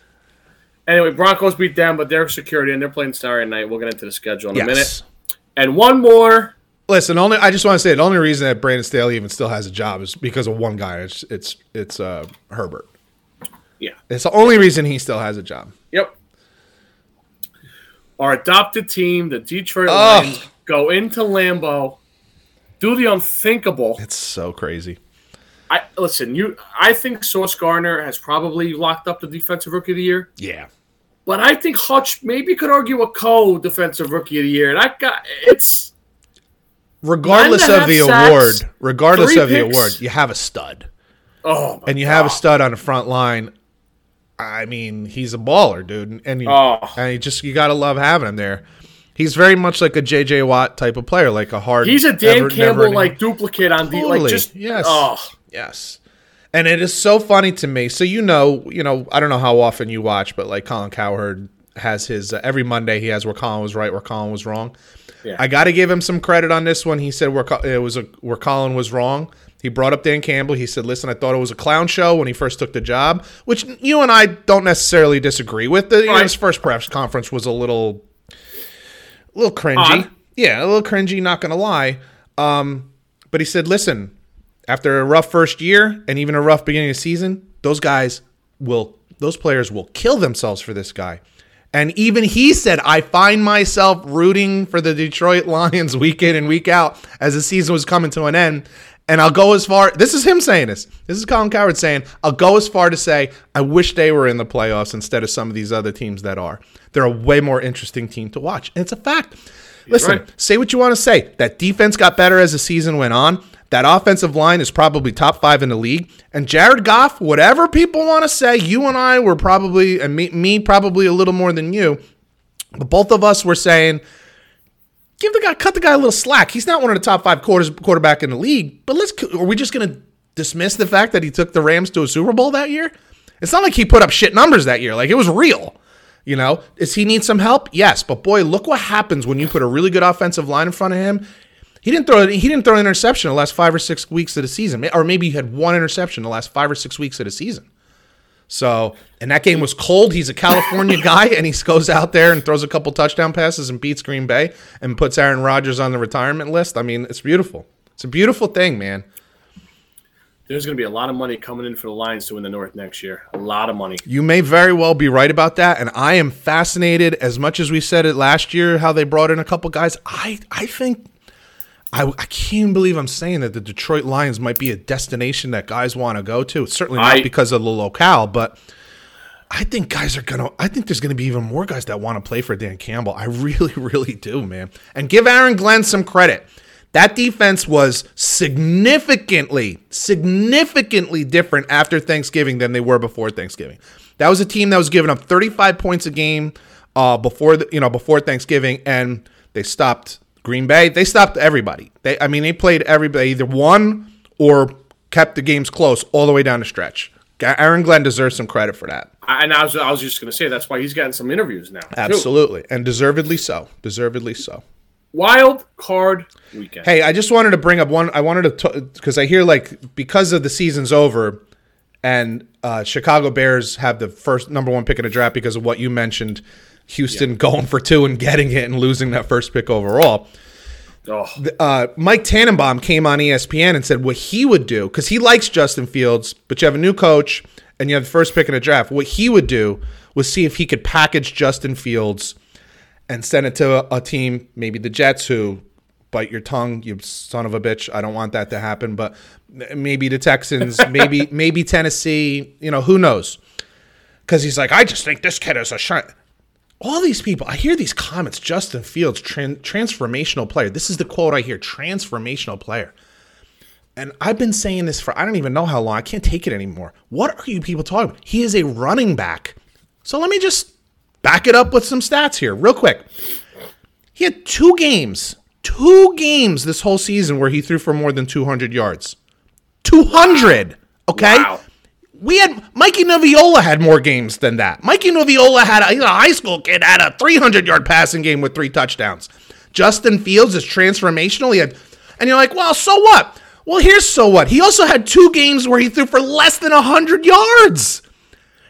Anyway, Broncos beat them, but they're security and they're playing Saturday night. We'll get into the schedule in a minute. And one more. Listen, only I just want to say the only reason that Brandon Staley even still has a job is because of one guy. It's it's it's uh, Herbert. Yeah. It's the only reason he still has a job. Yep. Our adopted team, the Detroit. Lions, go into Lambeau, do the unthinkable. It's so crazy. I listen. You, I think Sauce Gardner has probably locked up the defensive rookie of the year, Yeah. But I think Hutch maybe could argue a co-defensive rookie of the year. I got it's Regardless Nine and a of the half award, regardless of the award, you have a stud. oh, and you have a stud on the front line. I mean, he's a baller, dude, and you, Oh. and you just you gotta love having him there. He's very much like a JJ Watt type of player, like a hard. He's a Dan ever- Campbell like duplicate on the like just yes. Oh, yes, and it is so funny to me. So you know, you know, I don't know how often you watch, but like Colin Cowherd has his uh, every Monday. He has where Colin was right, where Colin was wrong. Yeah. I got to give him some credit on this one. He said where it was a, where Colin was wrong. He brought up Dan Campbell. He said, "Listen, I thought it was a clown show when he first took the job," which you and I don't necessarily disagree with. The, you know, his first press conference was a little, a little cringy. Odd. Yeah, Yeah, a little cringy, not gonna lie. Um, but he said, listen, after a rough first year and even a rough beginning of season, those guys will, those players will kill themselves for this guy. And even he said, I find myself rooting for the Detroit Lions week in and week out as the season was coming to an end. And I'll go as far, this is him saying this. This is Colin Cowherd saying, I'll go as far to say, I wish they were in the playoffs instead of some of these other teams that are. They're a way more interesting team to watch. And it's a fact. Listen, right. say what you want to say. That defense got better as the season went on. That offensive line is probably top five in the league. And Jared Goff, whatever people want to say, you and I were probably, and me, me probably a little more than you, but both of us were saying, give the guy, cut the guy a little slack. He's not one of the top five quarters, quarterback in the league. But let's, are we just going to dismiss the fact that he took the Rams to a Super Bowl that year? It's not like he put up shit numbers that year. Like it was real. You know, does he need some help? Yes, but boy, look what happens when you put a really good offensive line in front of him. He didn't throw he didn't throw an interception the last five or six weeks of the season, or maybe he had one interception the last five or six weeks of the season. So, and that game was cold. He's a California guy, and he goes out there and throws a couple touchdown passes and beats Green Bay and puts Aaron Rodgers on the retirement list. I mean, it's beautiful. It's a beautiful thing, man. There's going to be a lot of money coming in for the Lions to win the North next year. A lot of money. You may very well be right about that, and I am fascinated. As much as we said it last year, how they brought in a couple guys, I I think I, I can't believe I'm saying that the Detroit Lions might be a destination that guys want to go to. It's certainly not I- because of the locale, but I think guys are gonna. I think there's gonna be even more guys that want to play for Dan Campbell. I really, really do, man. And give Aaron Glenn some credit. That defense was significantly, significantly different after Thanksgiving than they were before Thanksgiving. That was a team that was giving up 35 points a game uh, before the, you know before Thanksgiving, and they stopped Green Bay. They stopped everybody. They, I mean, they played everybody either won or kept the games close all the way down the stretch. Aaron Glenn deserves some credit for that. And I was, I was just going to say that's why he's getting some interviews now. too. Absolutely, and deservedly so. Deservedly so. Wild card weekend. Hey, I just wanted to bring up one. I wanted to because I hear like because of the season's over, and uh, Chicago Bears have the first number one pick in the draft because of what you mentioned. Houston going for two and getting it and losing that first pick overall. Oh, uh, Mike Tannenbaum came on ESPN and said what he would do because he likes Justin Fields, but you have a new coach and you have the first pick in the draft. What he would do was see if he could package Justin Fields and send it to a, a team, maybe the Jets, who bite your tongue, you son of a bitch. I don't want that to happen, but maybe the Texans, maybe maybe Tennessee. You know, who knows? Because he's like, I just think this kid is a shot all these people, I hear these comments. Justin Fields, tran- transformational player. This is the quote I hear: transformational player. And I've been saying this for I don't even know how long. I can't take it anymore. What are you people talking about? He is a running back. So let me just back it up with some stats here, real quick. He had two games, two games this whole season where he threw for more than 200 yards. 200. Okay. Wow. We had Mikey Noviola had more games than that. Mikey Noviola had a, he's a high school kid had a 300 yard passing game with three touchdowns. Justin Fields is transformational. He had, and you're like, well, so what? Well, here's so what. He also had two games where he threw for less than 100 yards.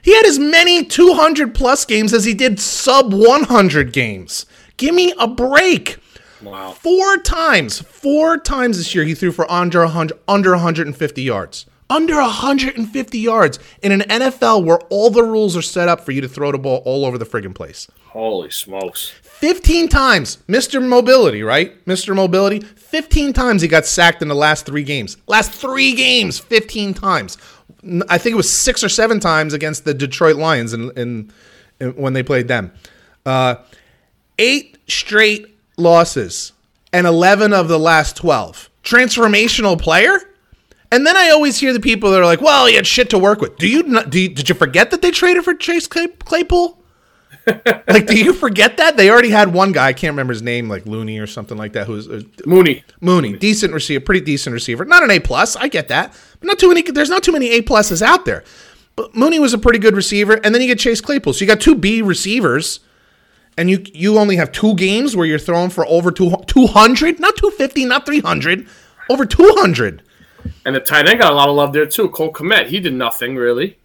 He had as many 200 plus games as he did sub 100 games. Give me a break. wow. Four times, four times this year he threw for under 100, under 150 yards. Under 150 yards in an NFL where all the rules are set up for you to throw the ball all over the friggin' place. Holy smokes. 15 times, Mr. Mobility, right? Mr. Mobility. 15 times he got sacked in the last three games. Last three games, 15 times. I think it was six or seven times against the Detroit Lions in, in, in when they played them. Uh, eight straight losses and 11 of the last 12. Transformational player? And then I always hear the people that are like, "Well, he had shit to work with." Do you, not, do you did you forget that they traded for Chase Claypool? like, do you forget that they already had one guy? I can't remember his name, like Looney or something like that. Who's uh, Mooney. Mooney, decent receiver, pretty decent receiver. Not an A plus, I get that, but not too many. There's not too many A pluses out there. But Mooney was a pretty good receiver, and then you get Chase Claypool. So you got two B receivers, and you you only have two games where you're throwing for over two hundred, not two fifty, not three hundred, over two hundred. And the tight end got a lot of love there too. Cole Kmet. He did nothing really.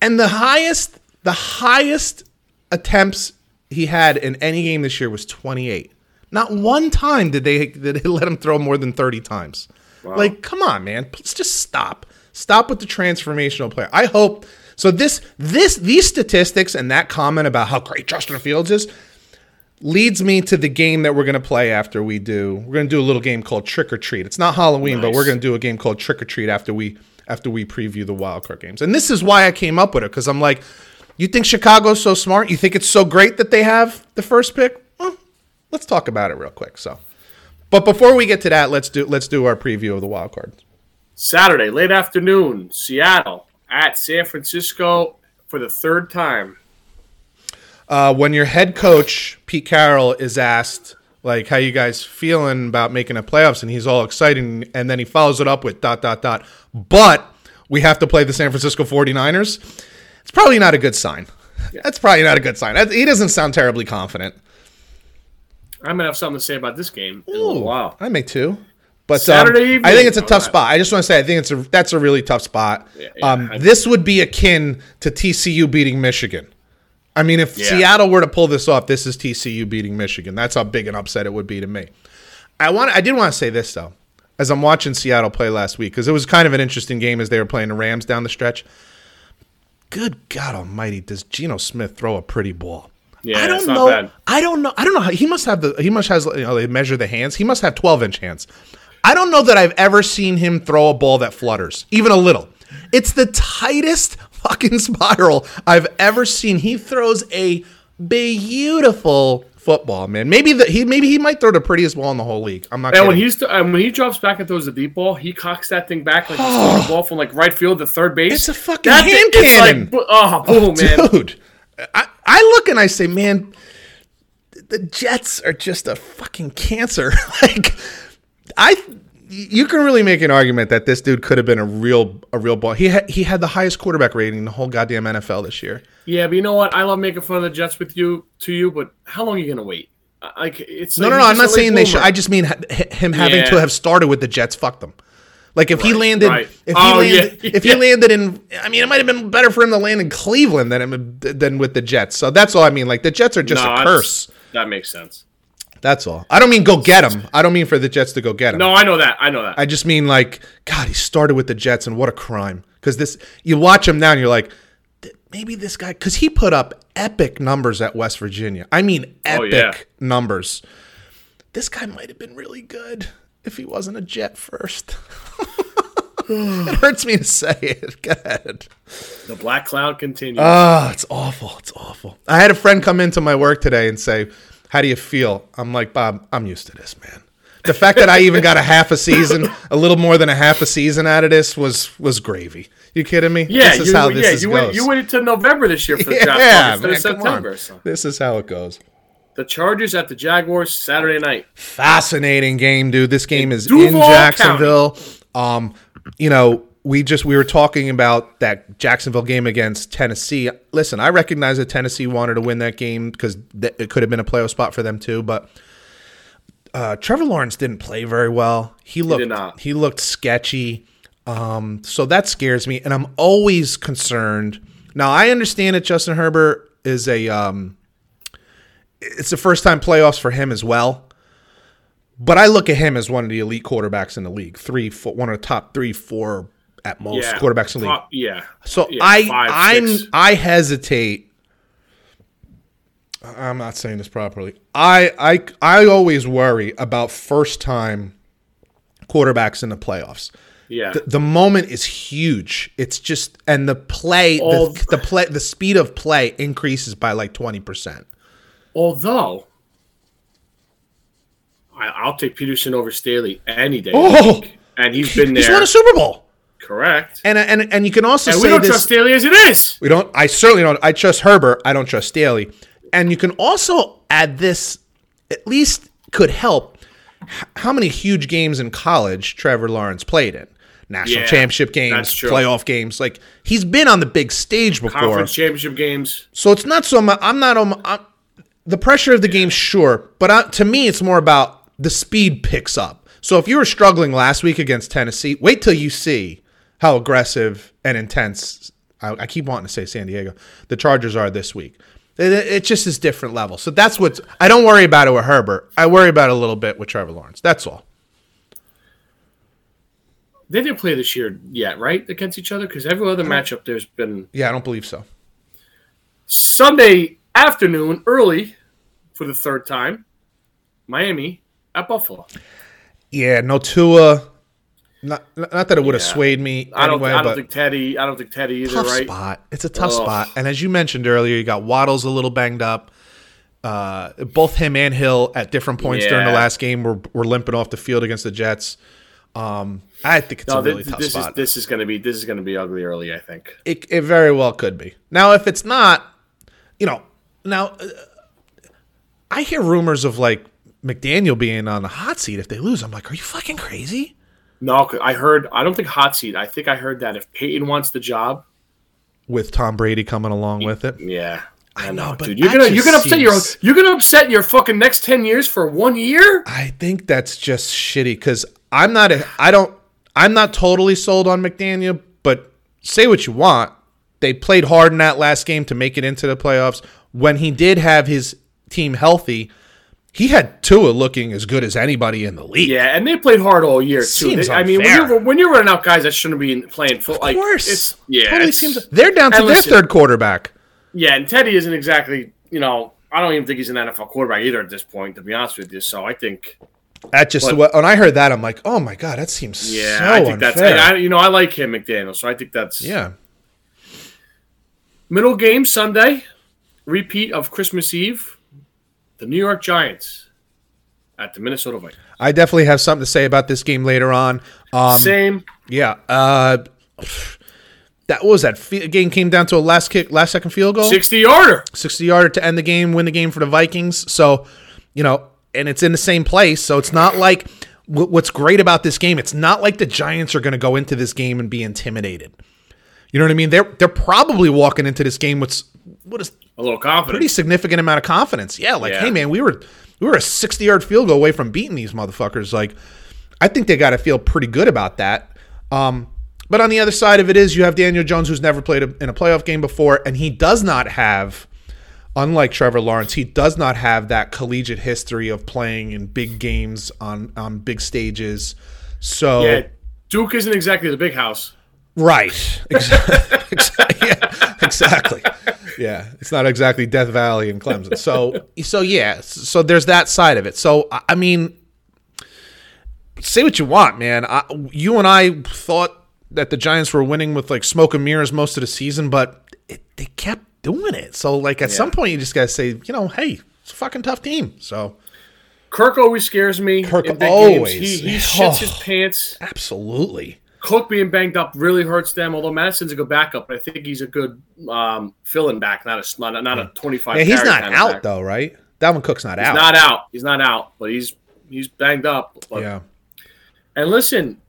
And the highest, the highest attempts he had in any game this year was 28. Not one time did they did they let him throw more than 30 times. Like, come on, man. Please just stop. Stop with the transformational player. I hope so this this these statistics and that comment about how great Justin Fields is leads me to the game that we're going to play after we do. We're going to do a little game called Trick or Treat. It's not Halloween, but we're going to do a game called Trick or Treat after we after we preview the wild card games. And this is why I came up with it cuz I'm like, you think Chicago's so smart? You think it's so great that they have the first pick? Well, let's talk about it real quick. So, but before we get to that, let's do let's do our preview of the wild card. Saturday, late afternoon, Seattle at San Francisco for the third time. Uh, when your head coach Pete Carroll is asked like how you guys feeling about making a playoffs and he's all excited and then he follows it up with dot dot dot but we have to play the San Francisco 49ers it's probably not a good sign that's probably not a good sign he doesn't sound terribly confident I'm gonna have something to say about this game in wow. I may too but um, Saturday I think it's a evening. tough Alright. spot. I just want to say I think it's a that's a really tough spot. Yeah, yeah, um, this would be akin to TCU beating Michigan. I mean, if Yeah. Seattle were to pull this off, this is TCU beating Michigan. That's how big an upset it would be to me. I want. I did want to say this though, as I'm watching Seattle play last week, because it was kind of an interesting game as they were playing the Rams down the stretch. Good God Almighty, does Geno Smith throw a pretty ball? Yeah, I don't it's not know. bad. I don't know. I don't know how he must have the. He must has. You know, they measure the hands. He must have 12 inch hands. I don't know that I've ever seen him throw a ball that flutters, even a little. It's the tightest fucking spiral I've ever seen. He throws a beautiful football, man. Maybe the, he maybe he might throw the prettiest ball in the whole league. I'm not. And kidding. when he's uh, and when he drops back and throws the deep ball, he cocks that thing back like he's the ball from like right field to third base. It's a fucking That hand it's cannon. Like, uh, oh, boom, man! dude. I, I look and I say, man, the Jets are just a fucking cancer. like, I, you can really make an argument that this dude could have been a real, a real ball. He had, he had the highest quarterback rating in the whole goddamn NFL this year. Yeah, but you know what? I love making fun of the Jets with you to you, but how long are you gonna wait? Like it's No, like no, no. I'm not saying they should. I just mean him having Yeah. to have started with the Jets. Fuck them. Like if he landed, right. if he Oh, yeah, landed, if yeah. he landed in, I mean, it might have been better for him to land in Cleveland than him, than with the Jets. So that's all I mean. Like the Jets are just No, a curse. That makes sense. That's all. I don't mean go get him. I don't mean for the Jets to go get him. No, I know that. I know that. I just mean like, God, he started with the Jets, and what a crime. Because this, you watch him now, and you're like, maybe this guy, because he put up epic numbers at West Virginia. I mean, Oh, epic yeah. numbers. This guy might have been really good if he wasn't a Jet first. it hurts me to say it. Go ahead. the black cloud continues. Oh, it's awful. It's awful. I had a friend come into my work today and say, How do you feel? I'm like, Bob, I'm used to this, man. The fact that I even got a half a season, a little more than a half a season out of this was was gravy. You kidding me? yeah, this is you, how yeah, this is you goes. went you waited till November this year for the yeah, instead man, September. So. This is how it goes. The Chargers at the Jaguars Saturday night. Fascinating game, dude. This game is Duval in Jacksonville. Um, you know, we just we were talking about that Jacksonville game against Tennessee. Listen, I recognize that Tennessee wanted to win that game because th- it could have been a playoff spot for them too. But uh, Trevor Lawrence didn't play very well. He looked not. he looked sketchy. Um, so that scares me, and I'm always concerned. Now I understand that Justin Herbert is a um, it's the first time playoffs for him as well. But I look at him as one of the elite quarterbacks in the league. Three, four, one of the top three, four at most Yeah, quarterbacks in the league. yeah. So Yeah, I, five, I'm, six. I hesitate. I'm not saying this properly. I, I, I always worry about first time quarterbacks in the playoffs. Yeah. The, the moment is huge. It's just and the play, the, the play, the speed of play increases by like twenty percent. Although I, I'll take Pederson over Staley any day. Oh! and he's been He's there. won a Super Bowl, correct. and and and you can also And say we don't this. trust Staley as it is. We don't. I certainly don't. I trust Herbert. I don't trust Staley. And you can also add this. At least could help. How many huge games in college Trevor Lawrence played in? National Yeah, championship games, playoff games. Like he's been on the big stage before. Conference championship games. So it's not so much. I'm not. Um, I'm, the pressure of the game, sure, but uh, to me, it's more about the speed picks up. So if you were struggling last week against Tennessee, wait till you see how aggressive and intense. I, I keep wanting to say San Diego. The Chargers are this week. It, it just is different level. So that's what I don't worry about it with Herbert. I worry about it a little bit with Trevor Lawrence. That's all. They didn't play this year yet, right? Against each other? Because every other matchup there's been Yeah, I don't believe so. Sunday afternoon, early for the third time. Miami at Buffalo. Yeah, no Tua. Not not that it would have Yeah. swayed me I don't. I don't think Teddy. I don't think Teddy either. tough right? spot. It's a tough Ugh. spot. And as you mentioned earlier, you got Waddle's a little banged up. Uh, both him and Hill at different points during the last game were, were limping off the field against the Jets. Um, I think it's No, a really this, tough this is spot. this is going to be this is going to be ugly early. I think. it, it very well could be. Now, if it's not, you know, now uh, I hear rumors of like McDaniel being on the hot seat if they lose. I'm like, are you fucking crazy? No, I heard. I don't think hot seat. I think I heard that if Peyton wants the job, With Tom Brady coming along with it. yeah. I know, but dude. You're gonna you're gonna upset your you're gonna upset your fucking next ten years for one year. I think that's just shitty because I'm not a, I don't I'm not totally sold on McDaniel, but say what you want. They played hard in that last game to make it into the playoffs. When he did have his team healthy, he had Tua looking as good as anybody in the league. Yeah, and they played hard all year too. They- I mean, when you're when you're running out guys that shouldn't be playing full, like of course. it's yeah, totally it's- seems they're down to their third quarterback. Yeah, and Teddy isn't exactly, you know, I don't even think he's an NFL quarterback either at this point, to be honest with you. So I think, That just But- when I heard that, I'm like, oh my god, that seems yeah, so I think unfair. that's, I, you know, I like him, McDaniel. So I think that's yeah, middle game Sunday, repeat of Christmas Eve, the New York Giants at the Minnesota Vikings. I definitely have something to say about this game later on. Um, Same, Yeah. Uh, that what was that game came down to a last kick, last second field goal, sixty yarder. sixty yarder to end the game, win the game for the Vikings. So, you know, and it's in the same place. So it's not like wh- what's great about this game. It's not like the Giants are going to go into this game and be intimidated. You know what I mean? They're they're probably walking into this game with what is A little confident. pretty significant amount of confidence. Yeah, like, Yeah. hey man, we were we were a sixty yard field goal away from beating these motherfuckers. Like, I think they got to feel pretty good about that. Um, but on the other side of it is you have Daniel Jones, who's never played a, in a playoff game before, and he does not have, unlike Trevor Lawrence, he does not have that collegiate history of playing in big games on on big stages. So yeah, Duke isn't exactly the big house. Right. Exactly. yeah, exactly. Yeah, it's not exactly Death Valley and Clemson. So, so yeah. So there's that side of it. So I mean, say what you want, man. I, you and I thought that the Giants were winning with like smoke and mirrors most of the season, but it, they kept doing it. So like at some point, you just gotta say, you know, hey, it's a fucking tough team. So Kirk always scares me. Kirk always. Games. He, he Oh. shits his pants. absolutely. Cook being banged up really hurts them. Although Mattison's a good backup, but I think he's a good um, fill-in back, not a not a, not a twenty-five. Yeah, he's not out back. though, right? Dalvin Cook's not He's out. not out. He's not out, but he's he's banged up. But, yeah. And listen,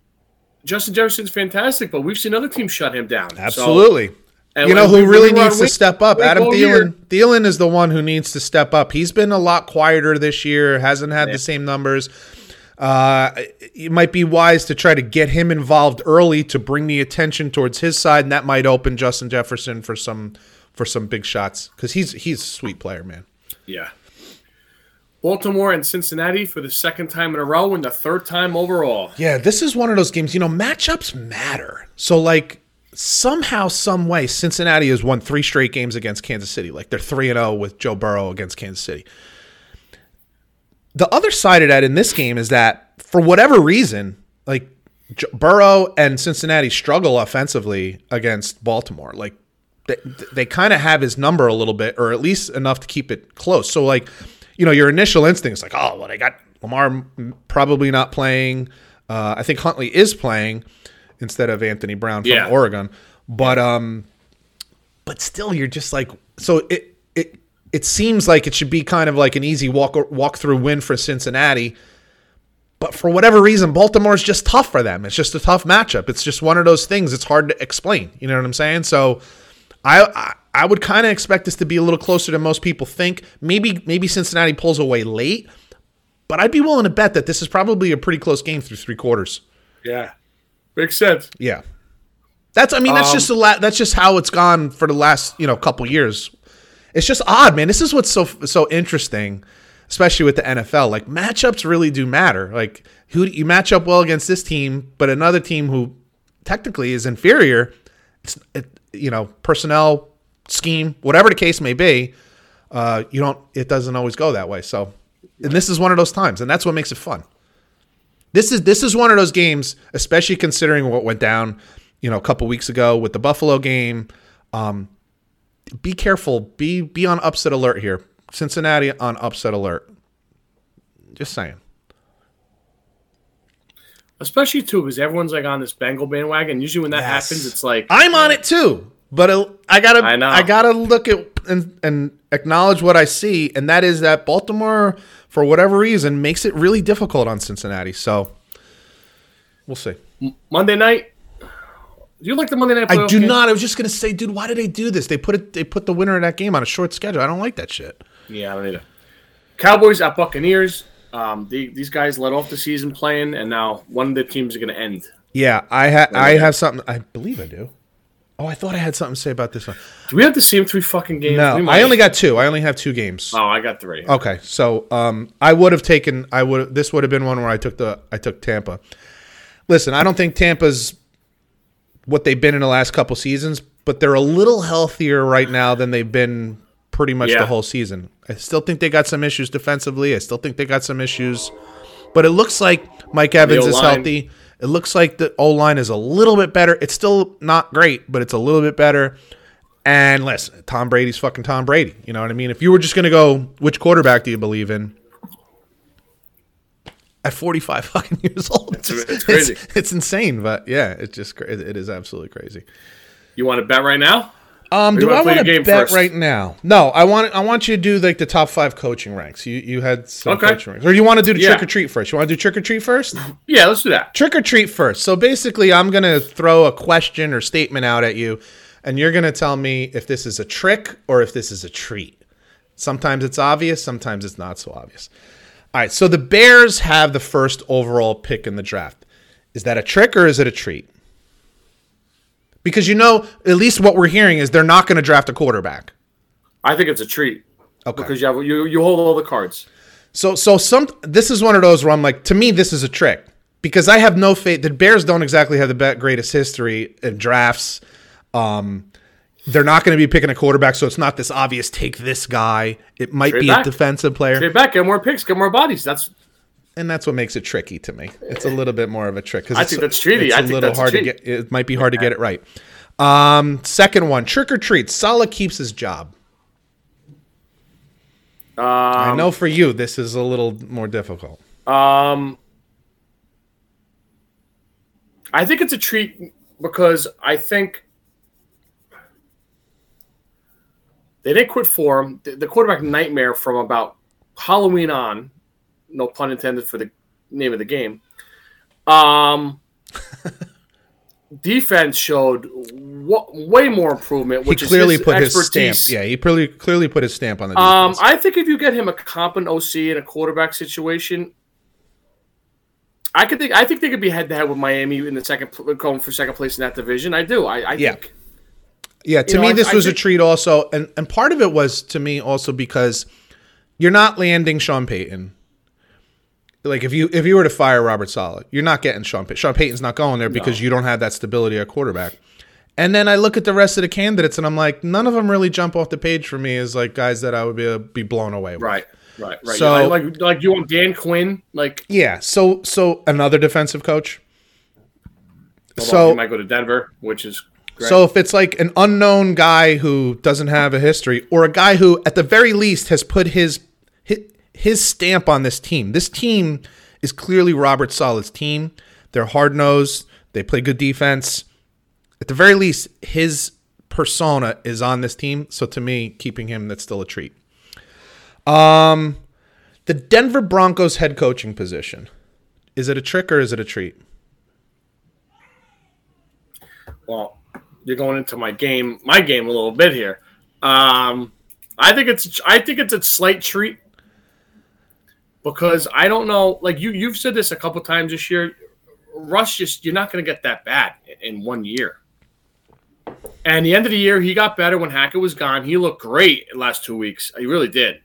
Justin Jefferson's fantastic, but we've seen other teams shut him down. So- Absolutely. and you know who really needs to step up? Adam Thielen. year- Thielen is the one who needs to step up. He's been a lot quieter this year. Hasn't had the same numbers. Uh, it might be wise to try to get him involved early to bring the attention towards his side, and that might open Justin Jefferson for some for some big shots because he's he's a sweet player, man. Yeah. Baltimore and Cincinnati for the second time in a row and the third time overall. Yeah, this is one of those games. You know, matchups matter. So like somehow, some way, Cincinnati has won three straight games against Kansas City. Like they're three and zero with Joe Burrow against Kansas City. The other side of that in this game is that for whatever reason, like J- Burrow and Cincinnati struggle offensively against Baltimore. Like they, they kind of have his number a little bit, or at least enough to keep it close. So like, you know, your initial instinct is like, oh, well, they got Lamar probably not playing. Uh, I think Huntley is playing instead of Anthony Brown from Yeah. Oregon, but um, but still, you're just like, so it it seems like it should be kind of like an easy walk walk through win for Cincinnati. But for whatever reason, Baltimore's just tough for them. It's just a tough matchup. It's just one of those things. It's hard to explain. You know what I'm saying? So, I I, I would kind of expect this to be a little closer than most people think. Maybe maybe Cincinnati pulls away late, but I'd be willing to bet that this is probably a pretty close game through three quarters. Yeah. Makes sense. Yeah, that's I mean that's Um, just a la- that's just how it's gone for the last you know couple years. It's just odd, man. This is what's so so interesting, especially with the NFL. Like matchups really do matter. Like who you match up well against this team, but another team who technically is inferior. It's it, you know personnel scheme, whatever the case may be. Uh, you don't. It doesn't always go that way. So, and this is one of those times, and that's what makes it fun. This is this is one of those games, especially considering what went down, you know, a couple weeks ago with the Buffalo game. Um, be careful. Be be on upset alert here. Cincinnati on upset alert. Just saying. Especially too, because everyone's like on this Bengal bandwagon. Usually when that Yes. happens, it's like I'm on it too, but it- I gotta I. I gotta look at and and acknowledge what I see, and that is that Baltimore, for whatever reason, makes it really difficult on Cincinnati. So we'll see. Monday night. Do you like the Monday night? I playoff do game? not. I was just gonna say, dude, why did they do this? They put it. They put the winner of that game on a short schedule. I don't like that shit. Yeah, I don't either. Cowboys at Buccaneers. Um, the, these guys let off the season playing, and now one of the teams are going to end. Yeah, I ha- I have something. I believe I do. Oh, I thought I had something to say about this one. Do we have the same three fucking games? No. I only got two. I only have two games. Oh, I got three. Okay, so um, I would have taken. I would. This would have been one where I took the. I took Tampa. Listen, I don't think Tampa's what they've been in the last couple seasons, but they're a little healthier right now than they've been pretty much Yeah. the whole season. I still think they got some issues defensively. I still think they got some issues, but it looks like Mike Evans is healthy. It looks like the O line is a little bit better. It's still not great, but it's a little bit better. And listen, Tom Brady's fucking Tom Brady. You know what I mean? If you were just going to go, which quarterback do you believe in? At 45 fucking years old. It's, it's crazy. It's, insane, but yeah, it's just cra- it is absolutely crazy. You want to bet right now? Um, do I want to bet first? right now? No, I want I want you to do like the top five coaching ranks. You you had some Okay. coaching ranks, or you want to do the Yeah. trick or treat first? You want to do trick or treat first? Yeah, let's do that. trick or treat first. So basically, I'm going to throw a question or statement out at you, and you're going to tell me if this is a trick or if this is a treat. Sometimes it's obvious, sometimes it's not so obvious. All right, so the Bears have the first overall pick in the draft. Is that a trick or is it a treat? Because you know, at least what we're hearing is they're not going to draft a quarterback. I think it's a treat Okay. because you have you you hold all the cards. So so some this is one of those where I'm like, to me, this is a trick because I have no faith. The Bears don't exactly have the greatest history in drafts. Um, they're not going to be picking a quarterback, so it's not this obvious. Take this guy. It might be back. a defensive player, Trade back, get more picks, get more bodies. That's and that's what makes it tricky to me. It's a little bit more of a trick because I think that's treaty. It's I a think little that's a hard to get. It might be hard to get it right. Um, second one, trick or treat. Saleh keeps his job. I um, know for you, this is a little more difficult. um. I think it's a treat because I think they didn't quit for him. The, quarterback nightmare from about Halloween on, no pun intended for the name of the game. Um, defense showed wa- way more improvement, He clearly put his stamp. Yeah, he clearly clearly put his stamp on the Um, defense. I think if you get him a competent OC in a quarterback situation, I could think. I think they could be head to head with Miami in the second, going for second place in that division. I do. I, I Yeah. think. Yeah, to you know, me I- this I was a treat also, and and part of it was to me also because you're not landing Sean Payton. Like if you if you were to fire Robert Saleh, you're not getting Sean Payton. Sean Payton's not going there because you don't have that stability at quarterback. And then I look at the rest of the candidates and I'm like, none of them really jump off the page for me as like guys that I would be uh, be blown away with. Right. Right. Right. So- like, like like you want Dan Quinn? Like Yeah. So so another defensive coach. hold on, So he might go to Denver, which is great. So if it's like an unknown guy who doesn't have a history, or a guy who at the very least has put his his, his stamp on this team, this team is clearly Robert Saleh's team. They're hard nosed. They play good defense. At the very least, his persona is on this team. So to me, keeping him that's still a treat. Um, the Denver Broncos head coaching position is it a trick or is it a treat? well, you're going into my game, my game a little bit here. Um, I think it's I think it's a slight treat because I don't know. Like you, you've said this a couple times this year. Rush just you're not going to get that bad in one year. And the end of the year, he got better when Hackett was gone. He looked great the last two weeks. He really did.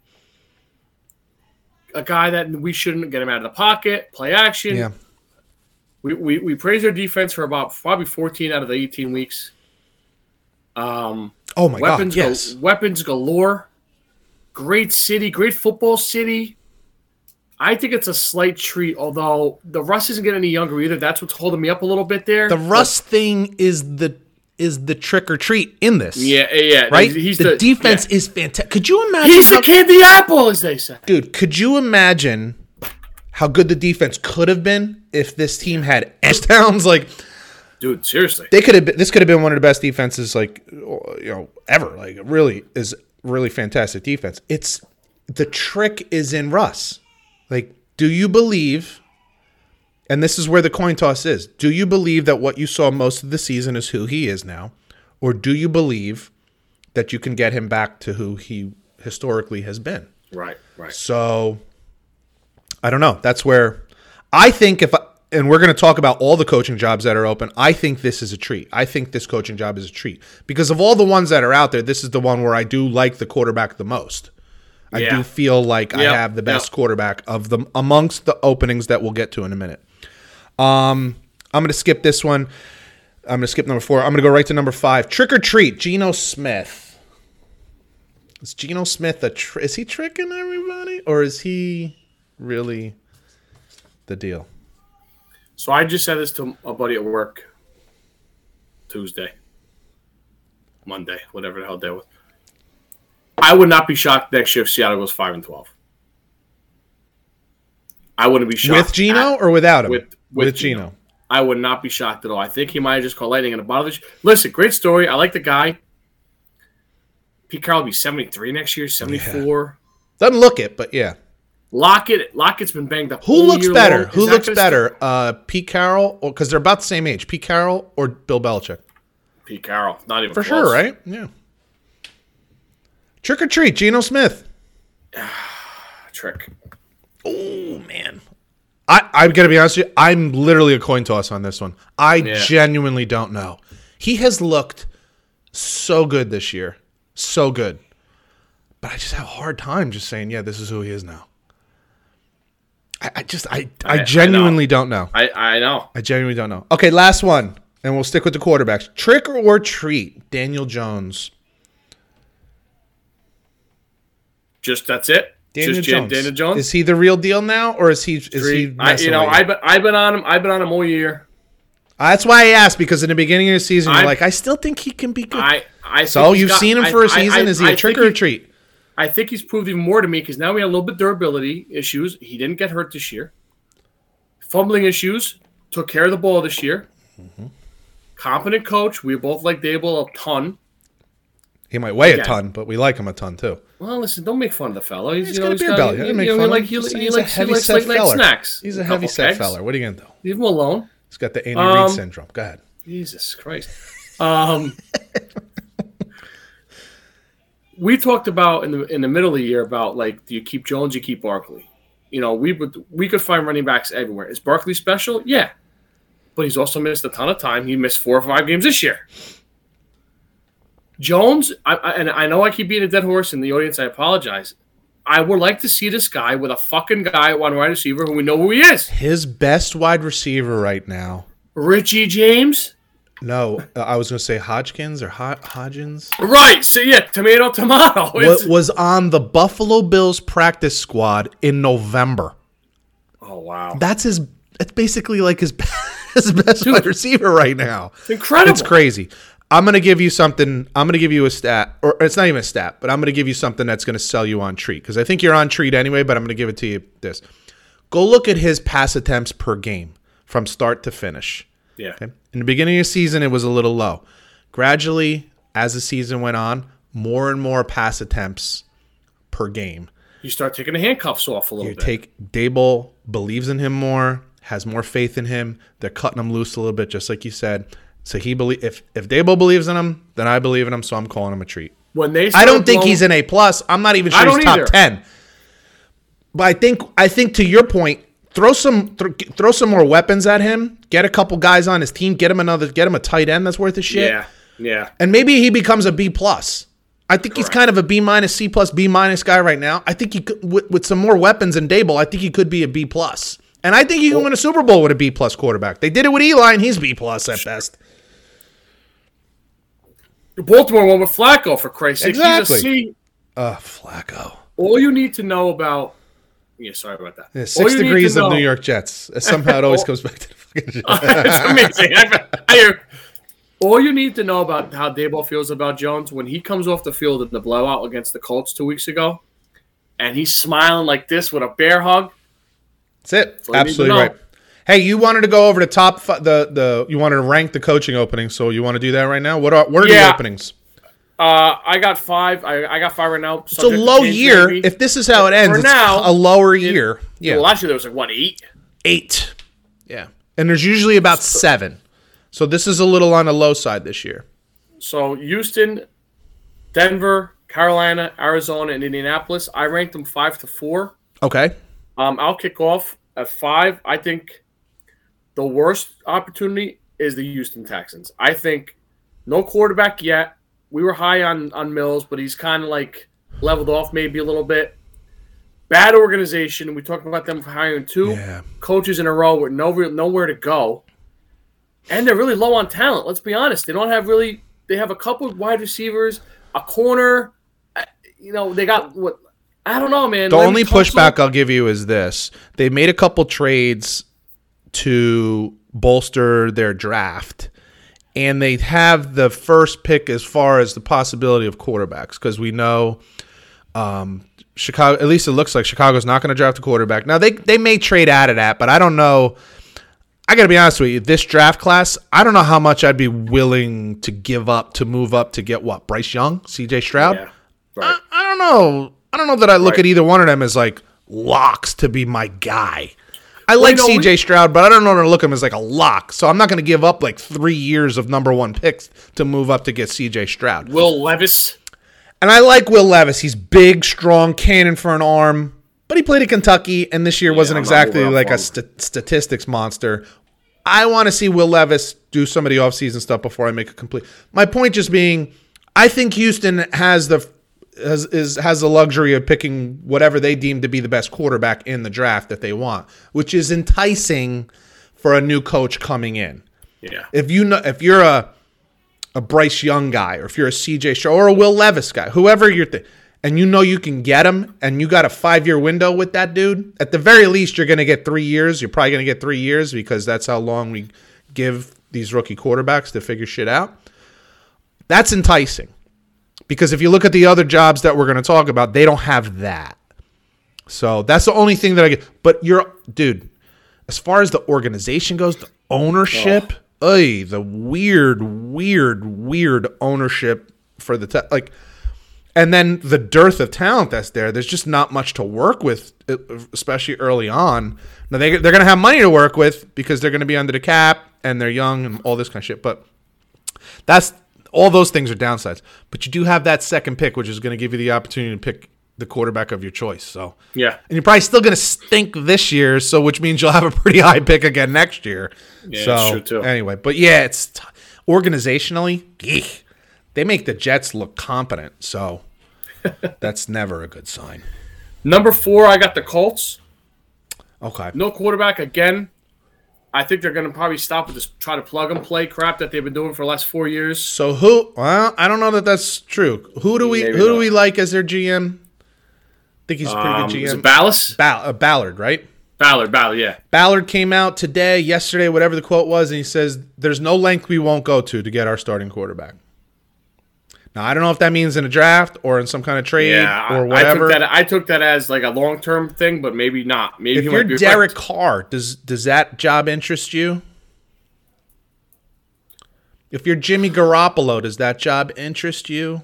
A guy that we shouldn't get him out of the pocket, play action. Yeah. We, we, we praised their defense for about probably 14 out of the 18 weeks. Um, Oh my weapons, god. Yes. weapons galore. Great city, great football city. I think it's a slight treat, although the rust isn't getting any younger either. That's what's holding me up a little bit there. The Russ thing is the is the trick or treat in this. yeah, yeah, Right? He's the, defense yeah. is fantastic. Could you imagine He's how- the candy apple, as they say. dude, could you imagine how good the defense could have been if this team had touchdowns like Dude, seriously. they could have been, this could have been one of the best defenses like you know ever like really is really fantastic defense it's the trick is in russ like do you believe and this is where the coin toss is do you believe that what you saw most of the season is who he is now or do you believe that you can get him back to who he historically has been Right, right. so I don't know. That's where I think if I, and we're going to talk about all the coaching jobs that are open. I think this is a treat. I think this coaching job is a treat because of all the ones that are out there. This is the one where I do like the quarterback the most. I Yeah. do feel like I have the best yep. quarterback of them amongst the openings that we'll get to in a minute. Um, I'm going to skip this one. I'm going to skip number four. I'm going to go right to number five. Trick or treat, Geno Smith. Is Geno Smith a tr- is he tricking everybody or is he really the deal? So I just said this to a buddy at work Tuesday, Monday, whatever the hell day was. I would not be shocked next year if Seattle goes five and twelve. I wouldn't be shocked with Geno at- or without him? with with, with Geno. Geno. I would not be shocked at all. I think he might have just caught lightning in a bottle. of the sh- Listen, great story. I like the guy. Pete Carroll will be seventy three next year, seventy four. Doesn't look it, but yeah. Lockett, Lockett's been banged up. Who looks better? Who looks better? Uh, Pete Carroll, or because they're about the same age. Pete Carroll or Bill Belichick? Pete Carroll, not even For close. sure, right? Yeah. Trick or treat, Geno Smith. Trick. Oh man. I, I'm gonna be honest with you, I'm literally a coin toss on this one. I Yeah. genuinely don't know. He has looked so good this year. So good. But I just have a hard time just saying, yeah, this is who he is now. I, I just I, I, I- I genuinely don't know. I I know. I genuinely don't know. Okay, last one. And we'll stick with the quarterbacks. Trick or treat, Daniel Jones. Just that's it. Daniel Just Jones. Daniel Jones. Is he the real deal now, or is he? Is he? I, you know, I've been, I've been on him. I've been on him all year. That's why I asked because in the beginning of the season, you're like, I still think he can be good. I I. so you've got- seen him for a I- season. I- is he a I trick or a treat? I think he's proved even more to me because now we have a little bit durability issues. He didn't get hurt this year. Fumbling issues. Took care of the ball this year. Mm-hmm. Competent coach. We both like Daboll a ton. He might weigh a ton, but we like him a ton too. Well, listen, don't make fun of the fellow. He's, He's you got a beer got- belly. You make know, fun like he, he, he's a likes, he likes night feller. snacks. He's a heavy set kegs. feller. What are you gonna do? Leave him alone. He's got the Andy Um, Reid syndrome. Go ahead. Jesus Christ. Um, we talked about in the in the middle of the year about like, do you keep Jones? You keep Barkley. You know, we would we could find running backs everywhere. Is Barkley special? Yeah, but he's also missed a ton of time. He missed four or five games this year. Jones, I, I, and I know I keep being a dead horse in the audience. I apologize. I would like to see this guy with a fucking guy at one wide receiver who we know who he is. His best wide receiver right now. Richie James. No, uh, I was gonna say Hodgkins or Hod- Hodgins. Right. So yeah, tomato, tomato. What was on the Buffalo Bills practice squad in November? oh wow. That's his. It's basically like his his best wide receiver right now. It's incredible. It's crazy. I'm gonna give you something. I'm gonna give you a stat, or it's not even a stat, but I'm gonna give you something that's gonna sell you on treat because I think you're on treat anyway. But I'm gonna give it to you. This. Go look at his pass attempts per game from start to finish. Yeah. Okay. In the beginning of the season, it was a little low. Gradually, as the season went on, more and more pass attempts per game. You start taking the handcuffs off a little bit. You bit. take Daboll believes in him more, has more faith in him. They're cutting him loose a little bit, just like you said. So he believe if if Daboll believes in him, then I believe in him. So I'm calling him a treat. when they I don't think blowing- he's an A plus. I'm not even sure he's top either. ten. But I think I think to your point, throw some throw, throw some more weapons at him. Get a couple guys on his team. Get him another. Get him a tight end that's worth a shit. Yeah. Yeah. and maybe he becomes a B plus. I think he's kind of a B minus, C plus, B minus guy right now. I think he could, with, with some more weapons and Daboll, I think he could be a B plus. And I think he can win a Super Bowl with a B plus quarterback. They did it with Eli, and he's B plus at best. Baltimore won with Flacco for Christ's sake. Exactly. He's a C. Uh, Flacco. All you need to know about. Yeah, sorry about that. Yeah, six to degrees of know- New York Jets. Uh, somehow it always comes back to the fucking it's amazing. I, I, all you need to know about how Daboll feels about Jones when he comes off the field in the blowout against the Colts two weeks ago, and he's smiling like this with a bear hug. That's it. all to Absolutely right. Hey, you wanted to go over the top the the you wanted to rank the coaching openings, so you want to do that right now? What are what are the openings? Uh, I got five. I, I got five right now. It's a low year. If this is how it ends, For it's now, a lower year. Yeah, well, last year there was like what eight. eight. Yeah, and there's usually about seven. So this is a little on the low side this year. So Houston, Denver, Carolina, Arizona, and Indianapolis. I ranked them five to four. Okay. Um, I'll kick off at five. I think the worst opportunity is the Houston Texans. I think no quarterback yet. We were high on on Mills, but he's kind of like leveled off maybe a little bit. Bad organization. We talked about them hiring two Yeah. coaches in a row with no real, nowhere to go, and they're really low on talent. Let's be honest. They don't have really. They have a couple of wide receivers, a corner. uh, You know, they got what. I don't know, man. The Larry only pushback I'll give you is this: they made a couple trades to bolster their draft, and they have the first pick as far as the possibility of quarterbacks because we know um, Chicago. At least it looks like Chicago's not going to draft a quarterback. Now they they may trade out of that, but I don't know. I got to be honest with you. This draft class, I don't know how much I'd be willing to give up to move up to get what Bryce Young, C.J. Stroud. Yeah, right. I don't know. I don't know that I look Right. at either one of them as like locks to be my guy. I like you know, CJ Stroud, but I don't know to look at him as like a lock. So I'm not going to give up like three years of number one picks to move up to get CJ Stroud. Will Levis. And I like Will Levis. He's big, strong, cannon for an arm, but he played at Kentucky, and this year wasn't I'm exactly like a st- statistics monster. I want to see Will Levis do some of the offseason stuff before I make a complete. My point just being, I think Houston has the has is has the luxury of picking whatever they deem to be the best quarterback in the draft that they want, which is enticing for a new coach coming in Yeah. if you know if you're a a Bryce Young guy or if you're a CJ Stroud or a Will Levis guy, whoever you're th- and you know you can get him and you got a 5-year window with that dude, at the very least you're going to get 3 years. You're probably going to get 3 years because that's how long we give these rookie quarterbacks to figure shit out. That's enticing. Because if you look at the other jobs that we're going to talk about, they don't have that. So that's the only thing that I get. But you're, dude, as far as the organization goes, the ownership, oy, the weird, weird, weird ownership for the te- like, and then the dearth of talent that's there. There's just not much to work with, especially early on. Now they they're gonna have money to work with because they're gonna be under the cap and they're young and all this kind of shit. But that's all those things are downsides. But you do have that second pick, which is going to give you the opportunity to pick the quarterback of your choice. So Yeah. and you're probably still going to stink this year, so which means you'll have a pretty high pick again next year. Yeah, so true, too. anyway, but yeah, it's t- organizationally, eek, they make the Jets look competent. So that's never a good sign. Number four, I got the Colts. Okay. No quarterback again. I think they're going to probably stop with this try to plug and play crap that they've been doing for the last four years. So who? Well, I don't know that that's true. Who do we Maybe who do we like as their GM? I think he's a pretty Um, good is GM. it Ballas? Ball- uh, Ballard, right? Ballard, Ballard, yeah. Ballard came out today, yesterday, whatever the quote was, and he says, "There's no length we won't go to to get our starting quarterback." Now I don't know if that means in a draft or in some kind of trade Yeah, I- or I whatever. took that. I took that as like a long term thing, but maybe not. Maybe if you're Derek right. Carr, does does that job interest you? If you're Jimmy Garoppolo, does that job interest you?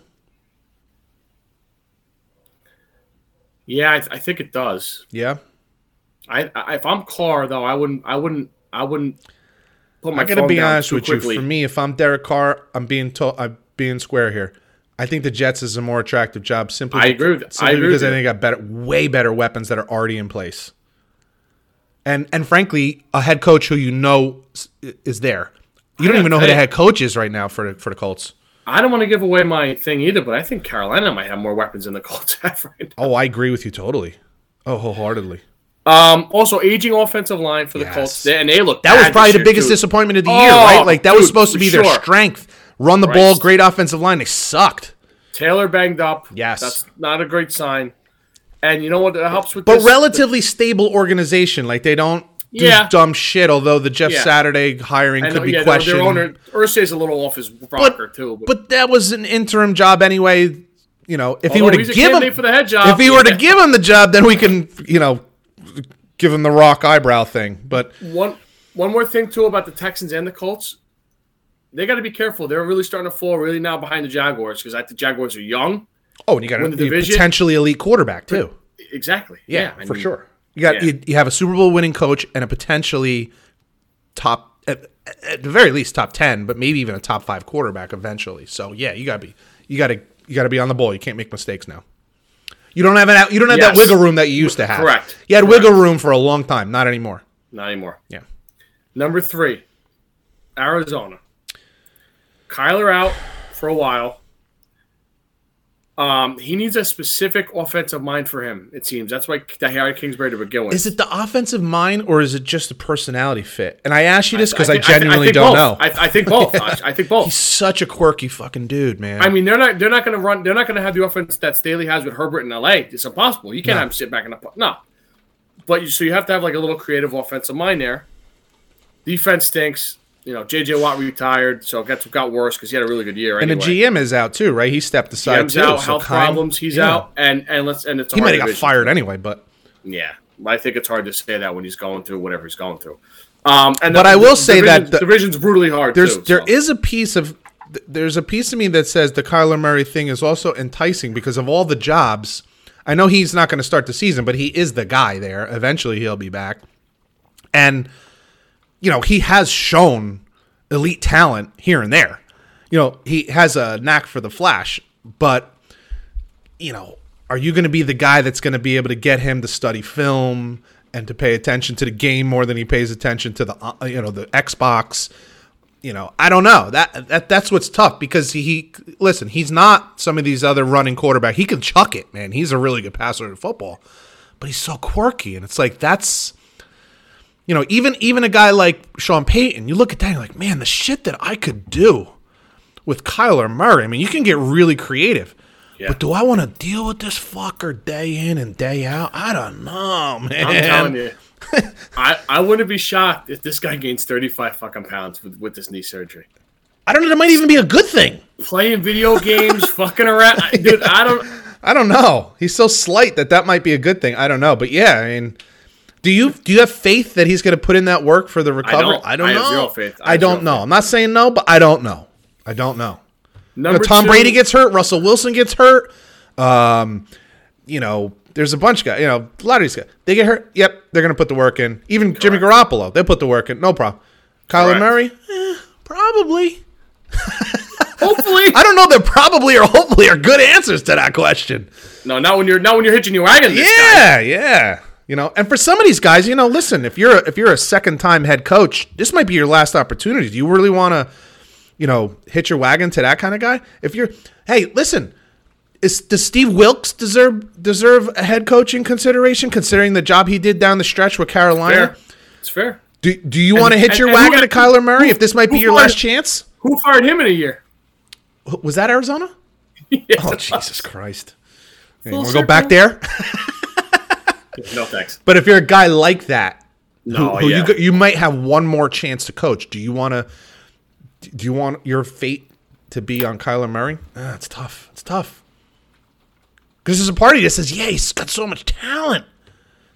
Yeah, I, I think it does. Yeah. I, I if I'm Carr though, I wouldn't. I wouldn't. I wouldn't put my. I gotta be honest with quickly. you. For me, if I'm Derek Carr, I'm being told I'm being square here. I think the Jets is a more attractive job simply. I agree with- I agree because I think they got better, way better weapons that are already in place. And and frankly, a head coach who you know is there. You don't even know who the head coach is right now for the, for the Colts. I don't want to give away my thing either, but I think Carolina might have more weapons than the Colts have right now. Oh, I agree with you totally. Oh, wholeheartedly. Um, also, aging offensive line for the Yes. Colts, and they look That was probably the biggest too. disappointment of the Oh, year, right? Like that was supposed to be their strength. Run the Right. ball, great offensive line. They sucked. Taylor banged up. Yes. that's not a great sign. And you know what that helps with this. But this? relatively stable organization. Like they don't do Yeah. dumb shit. Although the Jeff Yeah. Saturday hiring could be yeah, questioned. their owner Irsay's a little off his rocker too. But, But that was an interim job anyway. You know, if he were to give him for the head job, if he were to give him the job, then we can, you know, give him the rock eyebrow thing. But one one more thing too about the Texans and the Colts, they got to be careful. They're really starting to fall really now behind the Jaguars because I think the Jaguars are young. oh, and you got Win a the division. potentially elite quarterback too. Exactly. Yeah, I for mean, sure. You got yeah. you, you have a Super Bowl winning coach and a potentially top at, at the very least top 10, but maybe even a top 5 quarterback eventually. So, yeah, you got to be you got to you got to be on the ball. You can't make mistakes now. You don't have an you don't have that wiggle room that you used to have. Correct. You had Correct. wiggle room for a long time, not anymore. Not anymore. Yeah. Number three, Arizona. Kyler out for a while. Um, he needs a specific offensive mind for him. It seems that's why they hired Kingsbury to begin with. Is it the offensive mind or is it just the personality fit? And I ask you this because I, think- genuinely think don't both. know. I, I think both. I, I think both. He's such a quirky fucking dude, man. I mean, they're not they're not going to run. They're not going to have the offense that Staley has with Herbert in L.A. It's impossible. You can't No. have him sit back in the no. But you, so you have to have like a little creative offensive mind there. Defense stinks. You know, J.J. Watt retired, so it got got worse because he had a really good year. and the GM is out too, right? He stepped aside GM's too. out, so health kind- problems. He's yeah. out, and and let's and it's a He might have got fired anyway, but Yeah, I think it's hard to say that when he's going through whatever he's going through. Um, and But the- I will the say that the- division's brutally hard. there's too, there so. is a piece of there's a piece of me that says the Kyler Murray thing is also enticing because of all the jobs. I know he's not going to start the season, but he is the guy there. Eventually, he'll be back, and you know he has shown elite talent here and there. You know he has a knack for the flash, but you know, are you going to be the guy that's going to be able to get him to study film and to pay attention to the game more than he pays attention to the uh, you know the Xbox? You know, I don't know. That that that's what's tough because he, he listen, he's not some of these other running quarterback. He can chuck it, man. He's a really good passer in football, but he's so quirky, and it's like that's you know, even even a guy like Sean Payton, you look at that, and you're like, man, the shit that I could do with Kyler Murray. I mean, you can get really creative. Yeah. But do I want to deal with this fucker day in and day out? I don't know, man. I'm telling you. I, I wouldn't be shocked if this guy gains 35 fucking pounds with, with this knee surgery. I don't know. That might even be a good thing. Playing video games, fucking around. Dude, I don't. I don't know. He's so slight that that might be a good thing. I don't know, but yeah, I mean, do you do you have faith that he's going to put in that work for the recovery? I don't. I don't I have know. zero faith. I I, don't zero know. faith. I'm not saying no, but I don't know. I don't know. You know, Number Tom two- Brady gets hurt. Russell Wilson gets hurt. Um, you know, there's a bunch of guys. You know, a lot of these guys they get hurt. Yep, they're going to put the work in. Even Jimmy Garoppolo, they put the work in. No problem. Kyler Correct. Murray, eh, probably. Hopefully. I don't know. That probably or hopefully are good answers to that question. no, not when you're not when you're hitching your wagon. This guy. Yeah, yeah. You know, and for some of these guys, you know, listen, if you're a, if you're a second time head coach, this might be your last opportunity. Do you really want to, you know, hitch your wagon to that kind of guy? If you're, hey, listen, is does Steve Wilkes deserve deserve a head coaching consideration considering the job he did down the stretch with Carolina? Fair. It's fair. Do, do you want to hitch and- your and who wagon to Kyler Murray who- if this might be your fired- last chance? Who fired him in a year? Was that Arizona? Yes, Oh Jesus. Christ! Want to go back there? No thanks. But if you're a guy like that, No, who, who yeah. you you might have one more chance to coach. Do you want to? Do you want your fate to be on Kyler Murray? Ah, it's tough. It's tough. Because there's a party that says, "Yeah, he's got so much talent."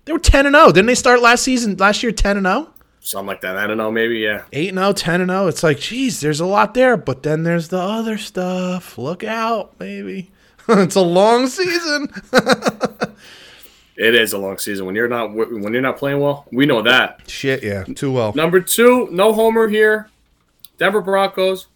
They were ten and zero, didn't they? Start last season, last year, ten and oh? 0? Something like that. I don't know. Maybe yeah. 8 and 0, 10 and 0. It's like, geez, there's a lot there, but then there's the other stuff. Look out, maybe. it's a long season. It is a long season when you're not when you're not playing well. We know that. Shit, yeah, too well. Number two, no homer here. Denver Broncos.